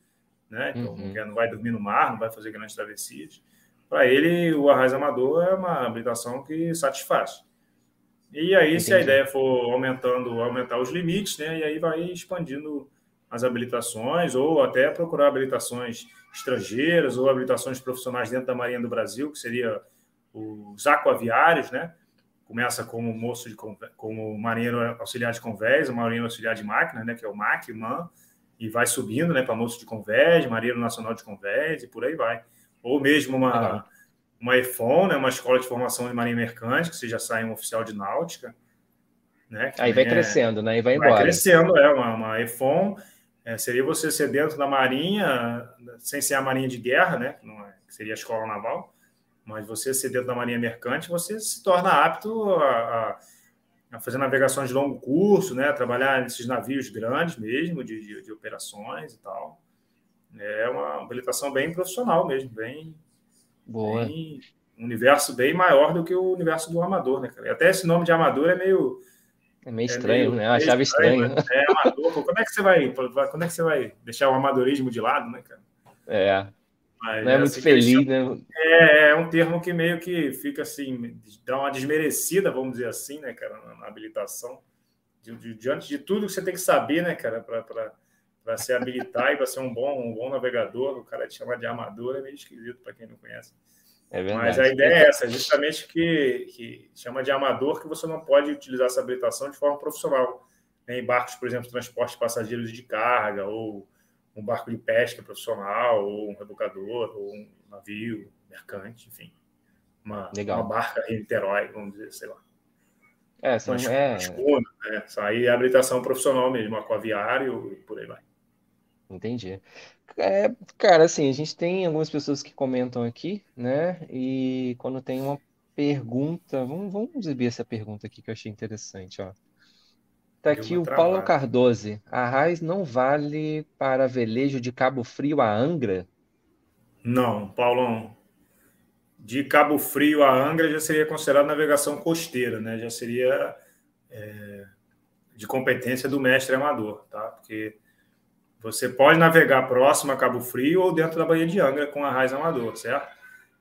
né? Então, uhum. não, vai dormir no mar, não vai fazer grandes travessias. Para ele, o arraiz amador é uma habilitação que satisfaz. E aí, Entendi. se a ideia for aumentando, aumentar os limites, né? E aí vai expandindo as habilitações, ou até procurar habilitações estrangeiras ou habilitações profissionais dentro da Marinha do Brasil, que seria os aquaviários, né? Começa como moço de como marinheiro auxiliar de convés, marinheiro auxiliar de máquina, né, que é o MAC, MAN, e vai subindo, né, para moço de convés, marinheiro nacional de convés e por aí vai. Ou mesmo uma uhum. uma EFON, né, uma escola de formação de marinha mercante, que você já sai um oficial de náutica, né? Aí vai é, crescendo, né, e vai, vai embora. Vai crescendo, é uma, uma EFON, é, seria você ser dentro da marinha, sem ser a marinha de guerra, né, que, não é, que seria a escola naval mas você ser dentro da marinha mercante, você se torna apto a, a, a fazer navegações de longo curso, né? A trabalhar nesses navios grandes mesmo, de, de, de, operações e tal. É uma habilitação bem profissional mesmo, bem, Boa. bem um universo bem maior do que o universo do amador, né, cara? E até esse nome de amador é meio é meio estranho, é meio, né? Eu achava estranho. estranho. Né? É amador. Como é que você vai, quando é que você vai deixar o amadorismo de lado, né, cara? É. Mas, não é muito assim, feliz, né? É, é um termo que meio que fica assim, dá uma desmerecida, vamos dizer assim, né, cara, na, na habilitação. De, de, diante de tudo que você tem que saber, né, cara, para se habilitar e para ser um bom, um bom navegador, o cara te chama de amador é meio esquisito para quem não conhece. É verdade. Mas a ideia é essa, justamente que, que chama de amador que você não pode utilizar essa habilitação de forma profissional. Né? Em barcos, por exemplo, transporte de passageiros de carga ou um barco de pesca profissional, ou um rebocador, ou um navio mercante, enfim. Uma, Legal. uma barca em Niterói, vamos dizer, sei lá. É, são, uma, é... escuna, né? Isso aí é habilitação profissional mesmo, aquaviário e por aí vai. Entendi. É, cara, assim, a gente tem algumas pessoas que comentam aqui, né? E quando tem uma pergunta, vamos, vamos exibir essa pergunta aqui que eu achei interessante, ó. Tá aqui o Paulo Cardoso. A Raiz não vale para velejo de Cabo Frio a Angra? Não, Paulão. De Cabo Frio a Angra já seria considerado navegação costeira, né? Já seria é, de competência do mestre amador, tá? Porque você pode navegar próximo a Cabo Frio ou dentro da Baía de Angra com a raiz amador, certo?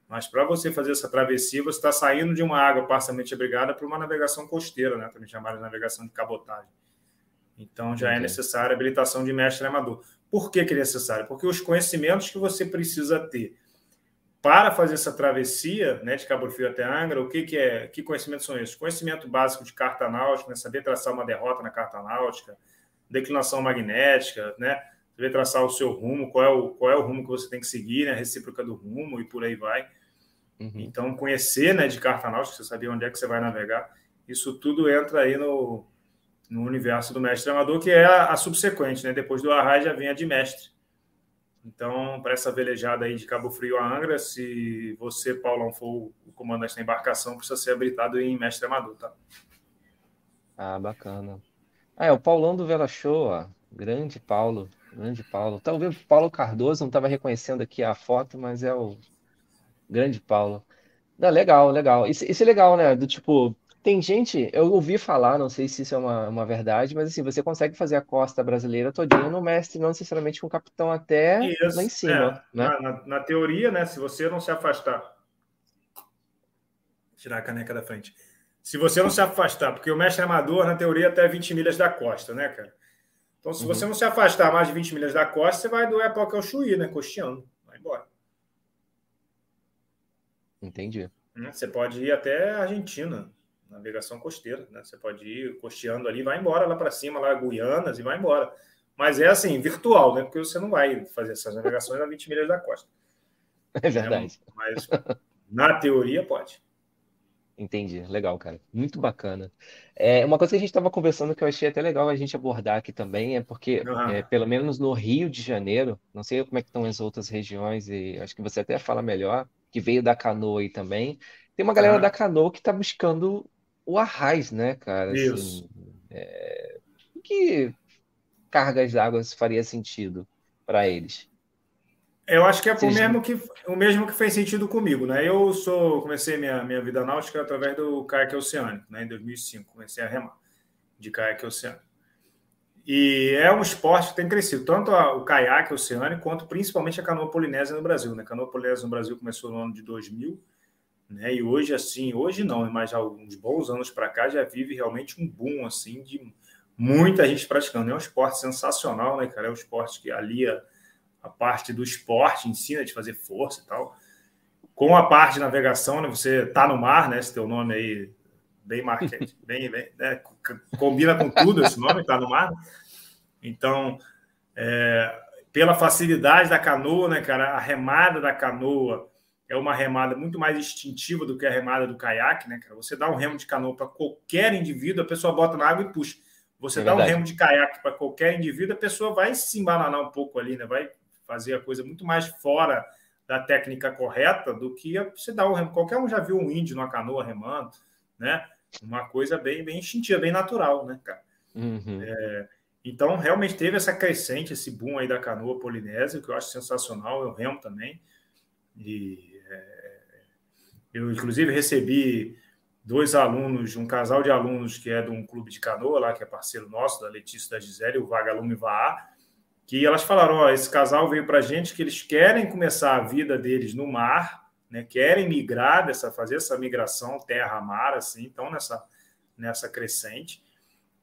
Mas para você fazer essa travessia, você está saindo de uma água parcialmente abrigada para uma navegação costeira, né? também chamada de navegação de cabotagem. Então já é necessária a habilitação de mestre amador. Por que, que é necessário? Porque os conhecimentos que você precisa ter para fazer essa travessia né, de Cabo Frio até Angra, o que, que é? Que conhecimentos são esses? Conhecimento básico de carta náutica, né, saber traçar uma derrota na carta náutica, declinação magnética, né? Saber traçar o seu rumo, qual é o, qual é o rumo que você tem que seguir, né? A recíproca do rumo e por aí vai. Uhum. Então, conhecer né, de carta náutica, você saber onde é que você vai navegar, isso tudo entra aí no, no universo do mestre amador, que é a, a subsequente, né? Depois do arraio já vem a de mestre. Então, para essa velejada aí de Cabo Frio a Angra, se você, Paulão, for o comandante da embarcação, precisa ser habilitado em mestre amador, tá? Ah, bacana. Ah, é o Paulão do Vela Show, ó. Grande Paulo, grande Paulo. Talvez o Paulo Cardoso, não estava reconhecendo aqui a foto, mas é o grande Paulo. Não, legal, legal. Isso, isso é legal, né? Do tipo, tem gente, eu ouvi falar, não sei se isso é uma, uma verdade, mas assim, você consegue fazer a costa brasileira todinha no mestre, não necessariamente com o capitão até lá em Isso, cima, é. né? Na, na- teoria, né? Se você não se afastar. Tirar a caneca da frente. Se você não se afastar, porque o mestre amador, na teoria, até 20 milhas da costa, né, cara? Então, se você Uhum, não se afastar mais de 20 milhas da costa, você vai do Epoca ao Chuí, né? Costeando. Vai embora. Entendi. né? Você pode ir até a Argentina, navegação costeira, né? Você pode ir costeando ali, vai embora lá para cima, lá Guianas e vai embora. Mas é assim, virtual, né? Porque você não vai fazer essas navegações a 20 milhas da costa. (laughs) É verdade. Mas na teoria pode. Entendi. Legal, cara. Muito bacana. É, uma coisa que a gente estava conversando que eu achei até legal a gente abordar aqui também é porque, é, Aham. pelo menos no Rio de Janeiro, não sei como é que estão as outras regiões, e acho que você até fala melhor, que veio da canoa aí também. Tem uma galera da Aham. canoa que está buscando o arraiz, né, cara? Isso. Assim, é, que cargas d'água faria sentido para eles? Eu acho que é o Vocês... mesmo que o mesmo que fez sentido comigo, né? Eu sou comecei minha, minha vida náutica através do caiaque oceânico, né? Em 2005 comecei a remar de caiaque oceânico. E é um esporte que tem crescido, tanto a, o caiaque oceânico quanto principalmente a canoa polinésia no Brasil, né? A canoa polinésia no Brasil começou no ano de 2000, né? E hoje assim, hoje não, mas há uns bons anos para cá já vive realmente um boom assim de muita gente praticando. É um esporte sensacional, né, cara? É um esporte que alia a parte do esporte, ensina de fazer força e tal. Com a parte de navegação, né? Você tá no mar, né? Esse teu nome aí, bem marketing, (laughs) bem, bem né? combina com tudo esse nome, tá no mar. Então, é, pela facilidade da canoa, né, cara? A remada da canoa é uma remada muito mais instintiva do que a remada do caiaque, né, cara? Você dá um remo de canoa para qualquer indivíduo, a pessoa bota na água e puxa. Você É dá um remo de caiaque para qualquer indivíduo, a pessoa vai se embananar um pouco ali, né? Vai fazer a coisa muito mais fora da técnica correta do que você dar um remo. Qualquer um já viu um índio numa canoa remando, né? Uma coisa bem, bem instintiva, bem natural, né, cara? Uhum. Então, realmente teve essa crescente, esse boom aí da canoa polinésia, que eu acho sensacional, eu remo também. E é, eu, inclusive, recebi dois alunos, um casal de alunos que é de um clube de canoa lá, que é parceiro nosso, da Letícia da Gisele, o Vagalume Vaá, que elas falaram, ó, esse casal veio para gente que eles querem começar a vida deles no mar, né, querem migrar, dessa, fazer essa migração terra-mar, assim, então nessa, nessa crescente.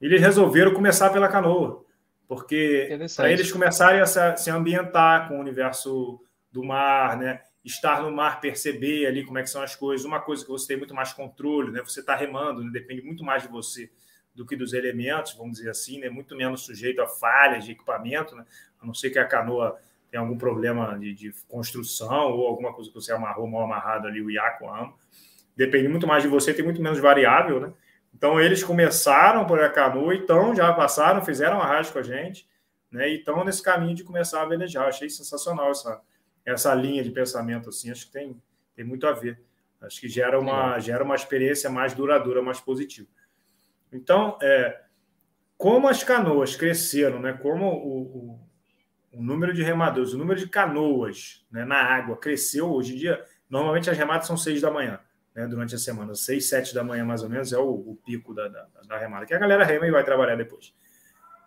Eles resolveram começar pela canoa, porque para eles começarem a se, se ambientar com o universo do mar, né? estar no mar, perceber ali como é que são as coisas, uma coisa que você tem muito mais controle, né? Você está remando, né? depende muito mais de você do que dos elementos, vamos dizer assim, né? Muito menos sujeito a falhas de equipamento, né? A não ser que a canoa tenha algum problema de, de construção ou alguma coisa que você amarrou mal amarrado ali, o iaco ama. Depende muito mais de você, tem muito menos variável, né? Então eles começaram por a canoa, então já passaram, fizeram a rádio com a gente, né? E estão nesse caminho de começar a velejar. Achei sensacional essa essa linha de pensamento assim, acho que tem, tem muito a ver. Acho que gera uma, gera uma experiência mais duradoura, mais positiva. Então, é, como as canoas cresceram, né, como o, o, o, número de remadores, o número de canoas né, na água cresceu, hoje em dia, normalmente as remadas são seis da manhã, né, durante a semana. Seis, sete da manhã, mais ou menos, é o, o pico da, da, da, remada, que a galera rema e vai trabalhar depois.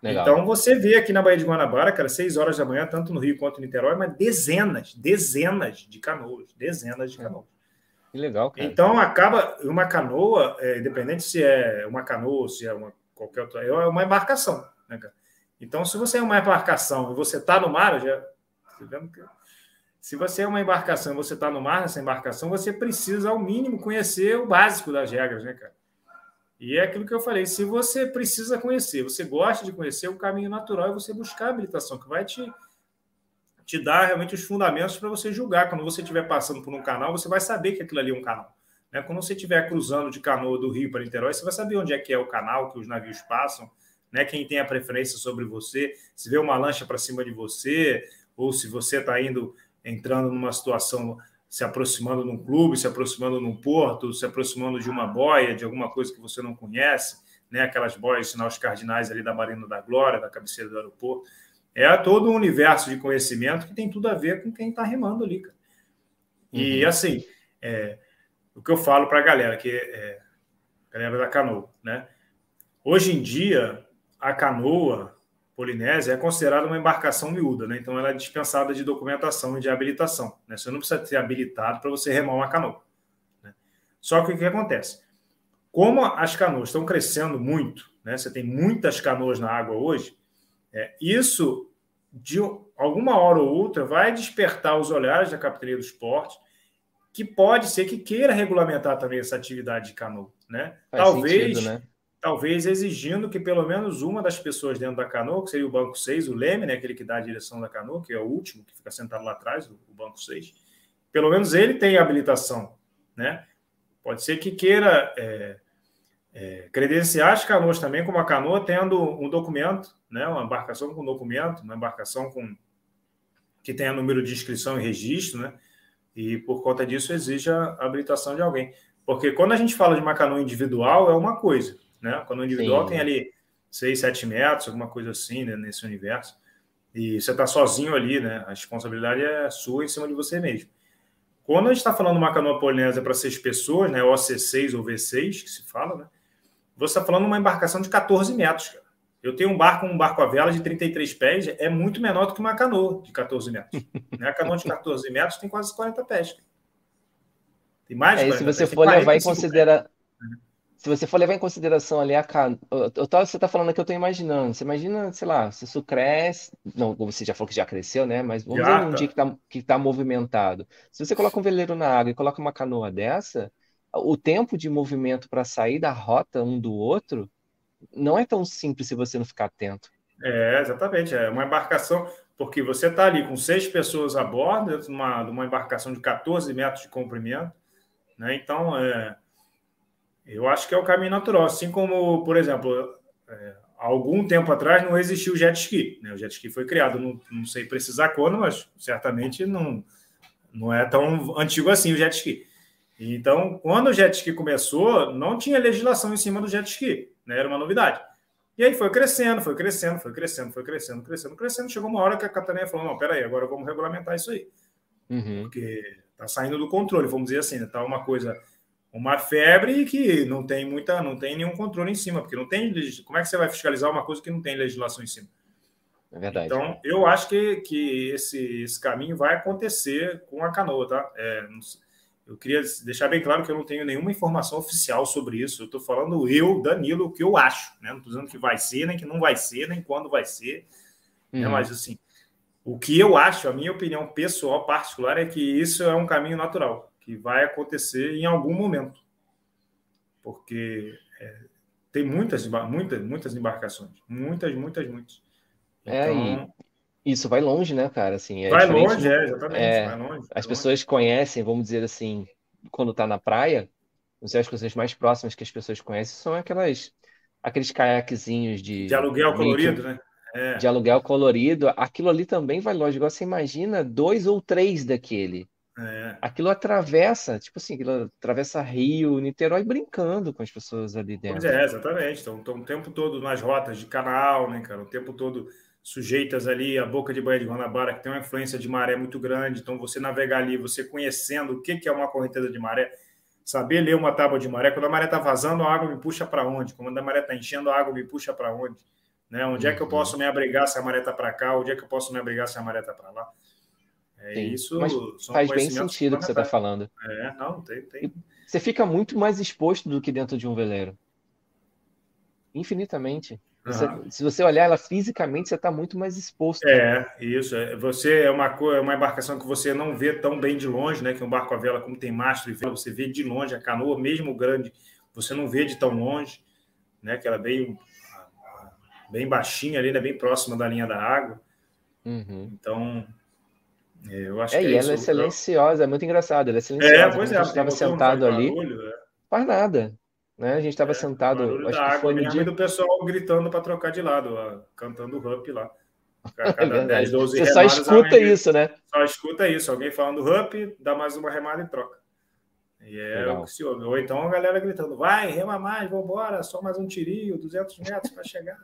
Legal. Então você vê aqui na Baía de Guanabara, cara, 6 horas da manhã, tanto no Rio quanto em Niterói, mas dezenas, dezenas de canoas, dezenas de canoas. Que legal, cara. Então acaba uma canoa, é, independente se é uma canoa, se é uma qualquer outra, é uma embarcação, né, cara? Então se você é uma embarcação e você está no mar, já se você é uma embarcação e você está no mar nessa embarcação, você precisa ao mínimo conhecer o básico das regras, né, cara? E é aquilo que eu falei: se você precisa conhecer, você gosta de conhecer, o caminho natural é você buscar a habilitação, que vai te, te dar realmente os fundamentos para você julgar. Quando você estiver passando por um canal, você vai saber que aquilo ali é um canal. Né? Quando você estiver cruzando de canoa do Rio para Niterói, você vai saber onde é que é o canal, que os navios passam, né? quem tem a preferência sobre você, se vê uma lancha para cima de você, ou se você está indo, entrando numa situação se aproximando de um clube, se aproximando de um porto, se aproximando de uma boia, de alguma coisa que você não conhece, né? aquelas boias, sinais cardinais ali da Marina da Glória, da cabeceira do aeroporto. É todo um universo de conhecimento que tem tudo a ver com quem está remando ali, cara. E, uhum. assim, é, o que eu falo para a galera, que é, galera da canoa, né? Hoje em dia, a canoa polinésia é considerada uma embarcação miúda, né? Então, ela é dispensada de documentação e de habilitação. Né? Você não precisa ser habilitado para você remar uma canoa. Né? Só que o que acontece? Como as canoas estão crescendo muito, né? Você tem muitas canoas na água hoje. É, isso de alguma hora ou outra vai despertar os olhares da capitania do esporte, que pode ser que queira regulamentar também essa atividade de canoa, né? Faz talvez, sentido, né? Talvez exigindo que pelo menos uma das pessoas dentro da canoa, que seria o banco 6, o Leme, né, aquele que dá a direção da canoa, que é o último que fica sentado lá atrás, o, banco 6, pelo menos ele tem habilitação, né? Pode ser que queira é, é, credenciar as canoas também como a canoa tendo um documento, né, uma embarcação com documento, uma embarcação com que tenha número de inscrição e registro, né? E por conta disso exige a habilitação de alguém. Porque quando a gente fala de uma canoa individual, é uma coisa, né? Quando individual Sim. tem ali 6, 7 metros, alguma coisa assim, né, nesse universo. E você está sozinho ali, né? A responsabilidade é sua em cima de você mesmo. Quando a gente está falando de uma canoa polinésia para seis pessoas, né? OC6 ou V6, que se fala, né? Você está falando de uma embarcação de 14 metros, cara. Eu tenho um barco, um barco a vela de 33 pés, é muito menor do que uma canoa de 14 metros. (laughs) né? A canoa de 14 metros tem quase 40 pés. Tem mais de é, se você for levar em consideração. Se você for levar em consideração ali a canoa. Você está falando que eu estou imaginando. Você imagina, sei lá, se isso cresce. Não, você já falou que já cresceu, né? Mas vamos dizer um tá. dia que está que tá movimentado. Se você coloca um veleiro na água e coloca uma canoa dessa, o tempo de movimento para sair da rota um do outro não é tão simples se você não ficar atento. É, exatamente. É uma embarcação, porque você está ali com seis pessoas a bordo, de uma, uma embarcação de 14 metros de comprimento, né? Então, é, eu acho que é o caminho natural. Assim como, por exemplo, é, algum tempo atrás não existiu o jet ski. Né? O jet ski foi criado, não, não sei precisar quando, mas certamente não, não é tão antigo assim o jet ski. Então, quando o jet ski começou, não tinha legislação em cima do jet ski, né? Era uma novidade. E aí foi crescendo, foi crescendo, foi crescendo, foi crescendo, crescendo, crescendo. Chegou uma hora que a Catarina falou: não, peraí, agora vamos regulamentar isso aí. Uhum. Porque está saindo do controle, vamos dizer assim, está né? uma coisa, uma febre que não tem muita, não tem nenhum controle em cima, porque não tem. Como é que você vai fiscalizar uma coisa que não tem legislação em cima? É verdade. Então, eu acho que, que esse, esse caminho vai acontecer com a canoa, tá? É, eu queria deixar bem claro que eu não tenho nenhuma informação oficial sobre isso. Eu estou falando eu, Danilo, o que eu acho. Né? Não estou dizendo que vai ser, nem que não vai ser, nem quando vai ser. Né? Uhum. Né? Mas, assim, o que eu acho, a minha opinião pessoal particular, é que isso é um caminho natural, que vai acontecer em algum momento. Porque é, tem muitas, muitas, muitas embarcações. Muitas, muitas, muitas. É, então, isso vai longe, né, cara? Assim, é vai longe, é, exatamente. É, vai longe, as pessoas conhecem, vamos dizer assim, quando tá na praia, as coisas mais próximas que as pessoas conhecem são aquelas aqueles caiaquezinhos de. De aluguel colorido, né? É. De aluguel colorido. Aquilo ali também vai longe. Igual você imagina dois ou três daquele. É. Aquilo atravessa, tipo assim, aquilo atravessa Rio, Niterói, brincando com as pessoas ali dentro. Pois é, exatamente. Então, estão o tempo todo nas rotas de canal, né, cara? O tempo todo sujeitas ali à boca de Baía de Guanabara, que tem uma influência de maré muito grande. Então, você navegar ali, você conhecendo o que é uma correnteza de maré, saber ler uma tábua de maré. Quando a maré está vazando, a água me puxa para onde? Quando a maré está enchendo, a água me puxa para onde? Né? Onde é que eu uhum. posso me abrigar se a maré está para cá? Onde é que eu posso me abrigar se a maré está para lá? É, isso Mas faz bem sentido o que você está falando. É, não, tem, tem. Você fica muito mais exposto do que dentro de um veleiro. Infinitamente. Você, uhum. Se você olhar ela fisicamente, você está muito mais exposto. É, isso. É, você é uma, é uma embarcação que você não vê tão bem de longe, né? Que um barco a vela, como tem mastro e vela, você vê de longe. A canoa, mesmo grande, você não vê de tão longe, né? Que ela é bem, bem baixinha ali, né? Bem próxima da linha da água. Uhum. Então, eu acho é, que é e ela é silenciosa, é muito engraçado. Ela é silenciosa. É, pois é. A gente estava sentado ali, barulho, é. faz nada. Né? A gente estava é, sentado. Acho que foi no dia... do pessoal gritando para trocar de lado, ó, cantando up lá. (laughs) Cada é 10, 12 Você só escuta alguém, isso, né? Só escuta isso. Alguém falando up, dá mais uma remada e troca. E é Legal. o que se ouve. Ou então a galera gritando, vai, rema mais, vambora, só mais um tirinho, 200 metros para chegar.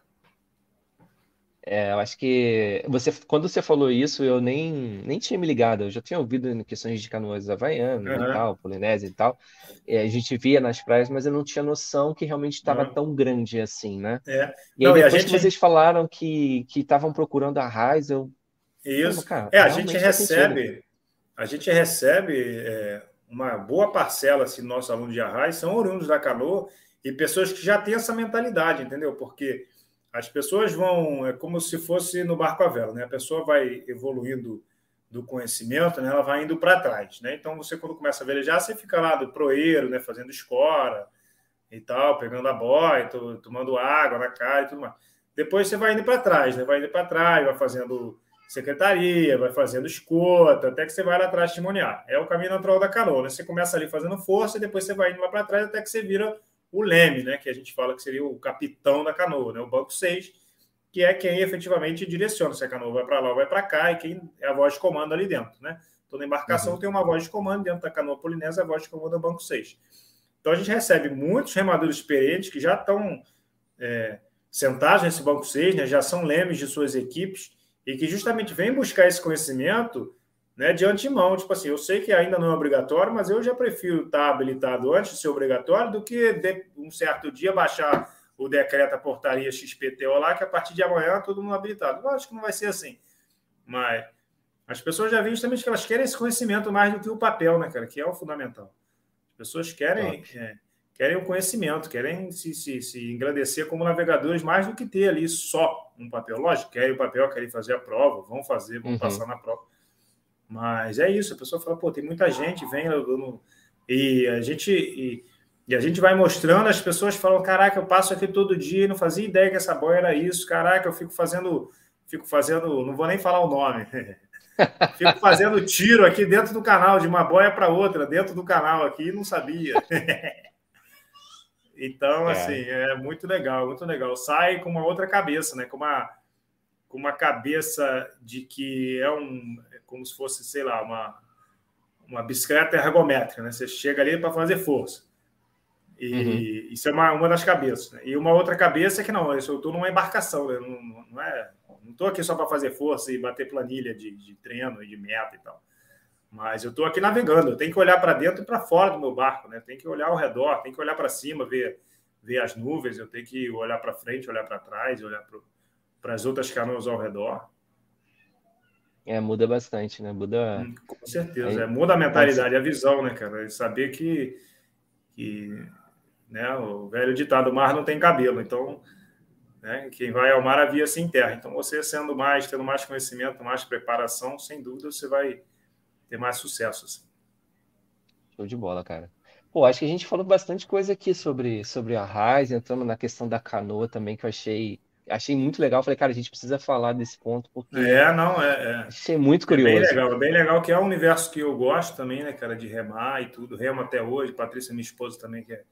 É, eu acho que você, quando você falou isso, eu nem, nem tinha me ligado. Eu já tinha ouvido em questões de canoas havaianas uhum. e tal, polinésia e tal. É, a gente via nas praias, mas eu não tinha noção que realmente estava uhum. tão grande assim, né? É. E aí, depois gente... que vocês falaram que estavam procurando a raiz, eu. Isso. cara, é, a gente recebe, a gente recebe é, uma boa parcela, assim, do nosso aluno de arraiz, são oriundos da canoa e pessoas que já têm essa mentalidade, entendeu? Porque as pessoas vão, é como se fosse no barco à vela, né? A pessoa vai evoluindo do conhecimento, né? Ela vai indo para trás, né? Então você quando começa a velejar, você fica lá do proeiro, né? Fazendo escora e tal, pegando a boia, tomando água na cara e tudo mais. Depois você vai indo para trás, né? Vai indo para trás, vai fazendo secretaria, vai fazendo escota, até que você vai lá atrás testemunhar. É o caminho natural da canoa, né? Você começa ali fazendo força depois você vai indo lá para trás até que você vira o leme, né, que a gente fala que seria o capitão da canoa, né, o banco 6, que é quem efetivamente direciona se a canoa vai para lá ou vai para cá e quem é a voz de comando ali dentro, né? Toda embarcação uhum. tem uma voz de comando, dentro da canoa polinésia a voz de comando é o banco 6. Então a gente recebe muitos remadores experientes que já estão é, sentados nesse banco 6, né, já são lemes de suas equipes e que justamente vêm buscar esse conhecimento né, de antemão. Tipo assim, eu sei que ainda não é obrigatório, mas eu já prefiro estar habilitado antes de ser obrigatório do que de um certo dia baixar o decreto, a portaria XPTO lá, que a partir de amanhã todo mundo habilitado. Eu acho que não vai ser assim. Mas as pessoas já viram justamente que elas querem esse conhecimento mais do que o papel, né, cara? Que é o fundamental. As pessoas querem. É, querem o conhecimento, querem se, se, se engrandecer como navegadores mais do que ter ali só um papel. Lógico, querem o papel, querem fazer a prova, vão fazer, vão uhum. passar na prova mas é isso, a pessoa fala, pô, tem muita gente, vem no, e a gente e, e, a gente vai mostrando, as pessoas falam, caraca, eu passo aqui todo dia, não fazia ideia que essa boia era isso, caraca, eu fico fazendo, fico fazendo, não vou nem falar o nome. (laughs) fico fazendo tiro aqui dentro do canal, de uma boia para outra, dentro do canal aqui, não sabia. (laughs) então, é. assim, é muito legal, muito legal. Sai com uma outra cabeça, né? Com uma, com uma cabeça de que é um, como se fosse, sei lá, uma, uma bicicleta ergométrica, né? Você chega ali para fazer força. E uhum. isso é uma, uma das cabeças. Né? E uma outra cabeça é que não, eu estou numa embarcação, né? não, não é, não estou aqui só para fazer força e bater planilha de, de treino e de meta e tal. Mas eu estou aqui navegando, eu tenho que olhar para dentro e para fora do meu barco, né? Tem que olhar ao redor, tem que olhar para cima, ver, ver as nuvens, eu tenho que olhar para frente, olhar para trás, olhar para as outras canoas ao redor. É, muda bastante, né? Muda. Hum, com certeza. É, muda a mentalidade, a visão, né, cara? Saber que, que né, o velho ditado, mar não tem cabelo. Então, né, quem vai ao mar havia sem terra. Então, você sendo mais, tendo mais conhecimento, mais preparação, sem dúvida você vai ter mais sucesso. Assim. Show de bola, cara. Pô, acho que a gente falou bastante coisa aqui sobre, sobre a Raiz, entrando na questão da canoa também, que eu achei achei muito legal. Falei, cara, a gente precisa falar desse ponto porque. É, não, é. é. Achei muito curioso. É bem legal, é bem legal, que é um universo que eu gosto também, né, cara, de remar e tudo. Remo até hoje, Patrícia, minha esposa também, que é.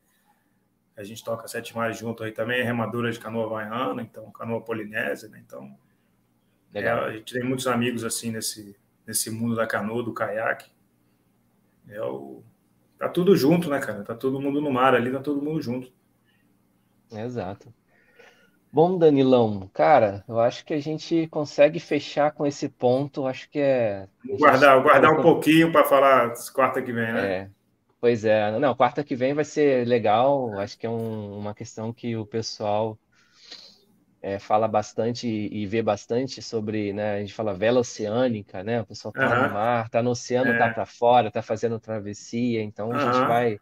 A gente toca sete mares junto aí também, é remadora de canoa havaiana, então canoa polinésia, né? Então. É, a gente tem muitos amigos assim nesse, nesse mundo da canoa, do caiaque. É o. Tá tudo junto, né, cara? Tá todo mundo no mar ali, tá todo mundo junto. Exato. Bom, Danilão, cara, eu acho que a gente consegue fechar com esse ponto. Acho que é. Guardar, guardar um pouquinho para falar quarta que vem, né? É, pois é. Não, quarta que vem vai ser legal. Acho que é um, uma questão que o pessoal é, fala bastante e vê bastante sobre, né? A gente fala vela oceânica, né? O pessoal tá uhum. no mar, tá no oceano, tá é. tá para fora, tá fazendo travessia. Então a uhum. gente vai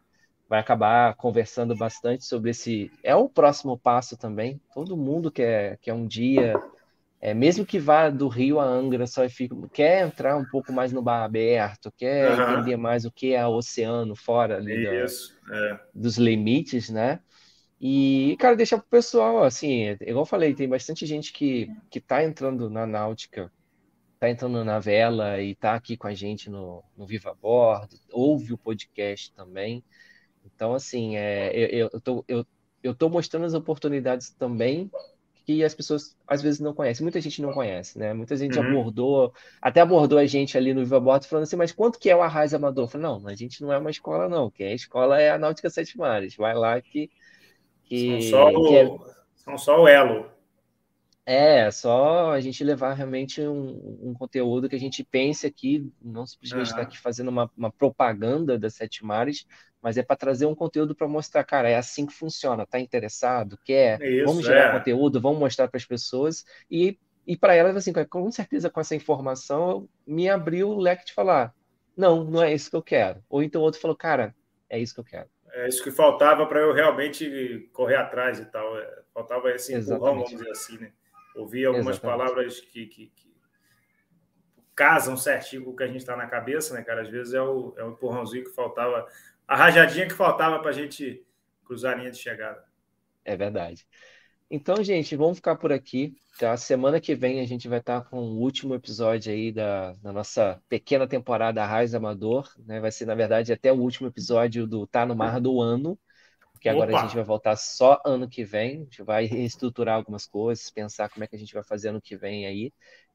vai acabar conversando bastante sobre esse. É o próximo passo também. Todo mundo quer, quer um dia, é, mesmo que vá do Rio a Angra, só fica, quer entrar um pouco mais no bar aberto, quer uhum. entender mais o que é o oceano fora ali da, é. dos limites, né? E, cara, deixar pro pessoal, assim, igual eu falei, tem bastante gente que, que tá entrando na náutica, tá entrando na vela e tá aqui com a gente no, no Viva Bordo, ouve o podcast também. Então, assim, é, eu, eu, tô, eu, eu tô mostrando as oportunidades também que as pessoas às vezes não conhecem. Muita gente não conhece, né? Muita gente uhum. abordou, até abordou a gente ali no Viva Bordo falando assim, mas quanto que é o Arraiz Amador? Eu falei, não, a gente não é uma escola, não. Quem é escola é a Náutica Sete Mares. Vai lá que. que são, só o, que é... são só o elo. É, só a gente levar realmente um, um conteúdo que a gente pense aqui, não simplesmente estar uhum. tá aqui fazendo uma, uma, propaganda das Sete Mares, mas é para trazer um conteúdo para mostrar, cara, é assim que funciona, tá interessado, quer, Isso, vamos gerar é. conteúdo, vamos mostrar para as pessoas e, e para elas, assim, com certeza com essa informação, me abriu o leque de falar, não, não é isso que eu quero. Ou então outro falou, cara, é isso que eu quero. É isso que faltava para eu realmente correr atrás e tal. É, faltava esse empurrão, vamos dizer assim, né? Ouvi algumas Exatamente. palavras que, que, que, casam certinho com o que a gente está na cabeça, né, cara? Às vezes é o, é o empurrãozinho que faltava, a rajadinha que faltava para a gente cruzar a linha de chegada. É verdade. Então, gente, vamos ficar por aqui. Tá? Semana que vem a gente vai estar tá com o último episódio aí da, da nossa pequena temporada Raiz Amador. Né? Vai ser, na verdade, até o último episódio do Tá no Mar do ano porque agora Opa. a gente vai voltar só ano que vem, a gente vai reestruturar algumas coisas, pensar como é que a gente vai fazer ano que vem aí.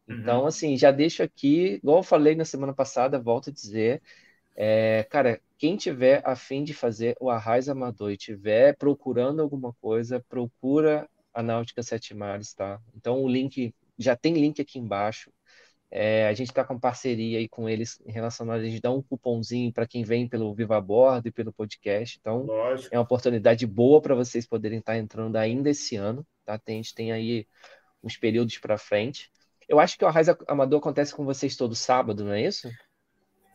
Então, uhum. assim, já deixo aqui, igual eu falei na semana passada, volto a dizer, é, cara, quem tiver a fim de fazer o Arraiz Amador e tiver procurando alguma coisa, procura a Náutica Sete Mares, tá? Então o link, já tem link aqui embaixo. É, a gente está com parceria aí com eles em relação a gente dar um cupomzinho para quem vem pelo Viva Bordo e pelo podcast. Então, Lógico. é uma oportunidade boa para vocês poderem estar tá entrando ainda esse ano. Tá? Tem, a gente tem aí uns períodos para frente. Eu acho que o Arraiz Amador acontece com vocês todo sábado, não é isso?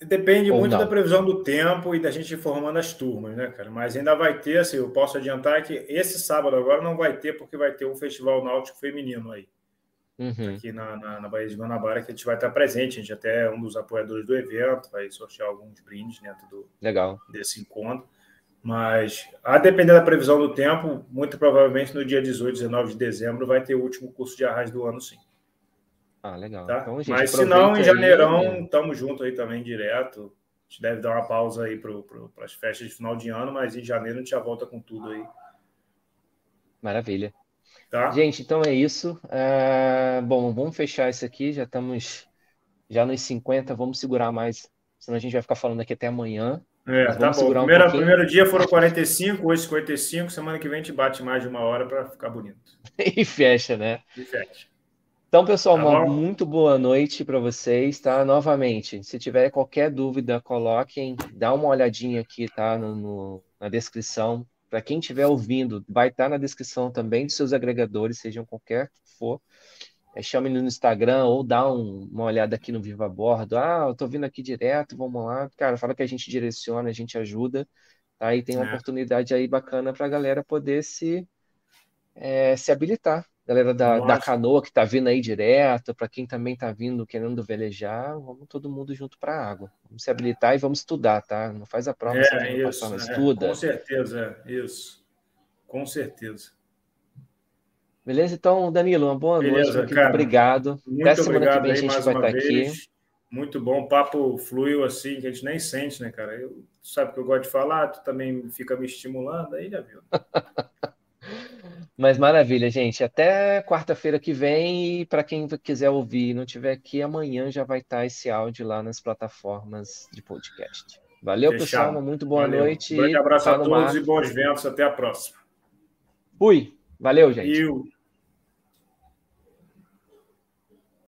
Depende Ou muito não? da previsão do tempo e da gente formando as turmas, né, cara? Mas ainda vai ter, assim, eu posso adiantar que esse sábado agora não vai ter, porque vai ter um festival náutico feminino aí uhum. aqui na, na, na, Baía de Guanabara, que a gente vai estar presente. A gente até é um dos apoiadores do evento, vai sortear alguns brindes dentro do, Legal. desse encontro. Mas, a depender da previsão do tempo, muito provavelmente no dia 18, 19 de dezembro, vai ter o último curso de arras do ano, sim. Ah, legal. Tá? Então, Mas se não, em janeirão, estamos juntos aí também direto. A gente deve dar uma pausa aí para as festas de final de ano, mas em janeiro a gente já volta com tudo aí. Maravilha. Tá. Gente, então é isso. É... Bom, vamos fechar isso aqui. Já estamos já nos 50. Vamos segurar mais, senão a gente vai ficar falando aqui até amanhã. É, tá bom. Primeiro, um primeiro dia foram 45, hoje 55. Semana que vem a gente bate mais de uma hora para ficar bonito. (laughs) e fecha, né? E fecha. Então, pessoal, tá uma muito boa noite para vocês, tá? Novamente, se tiver qualquer dúvida, coloquem, dá uma olhadinha aqui, tá? No, no na descrição para quem estiver ouvindo, vai estar tá na descrição também dos seus agregadores, sejam qualquer que for. É, chame no Instagram ou dá um, uma olhada aqui no Viva Bordo. Ah, eu tô vindo aqui direto, vamos lá. Cara, fala que a gente direciona, a gente ajuda. Tá? E tem uma é. oportunidade aí bacana para a galera poder se, é, se habilitar galera da, da canoa que está vindo aí direto, para quem também está vindo querendo velejar, vamos todo mundo junto para a água. Vamos se habilitar e vamos estudar, tá? Não faz a prova, é, isso, passar, é, estuda. Com certeza, isso. Com certeza. Beleza? Então, Danilo, uma boa Beleza, noite. Cara, obrigado. Muito Até semana obrigado que vem a gente vai estar tá aqui. Muito bom, o papo fluiu assim, que a gente nem sente, né, cara? Eu, sabe que eu gosto de falar, tu também fica me estimulando, aí já viu. (laughs) Mas maravilha, gente. Até quarta-feira que vem. E para quem quiser ouvir e não tiver aqui, amanhã já vai estar esse áudio lá nas plataformas de podcast. Valeu, Fechado. pessoal. Uma muito boa Valeu. noite. Um grande abraço a todos mar. e bons ventos. Até a próxima. Fui. Valeu, gente.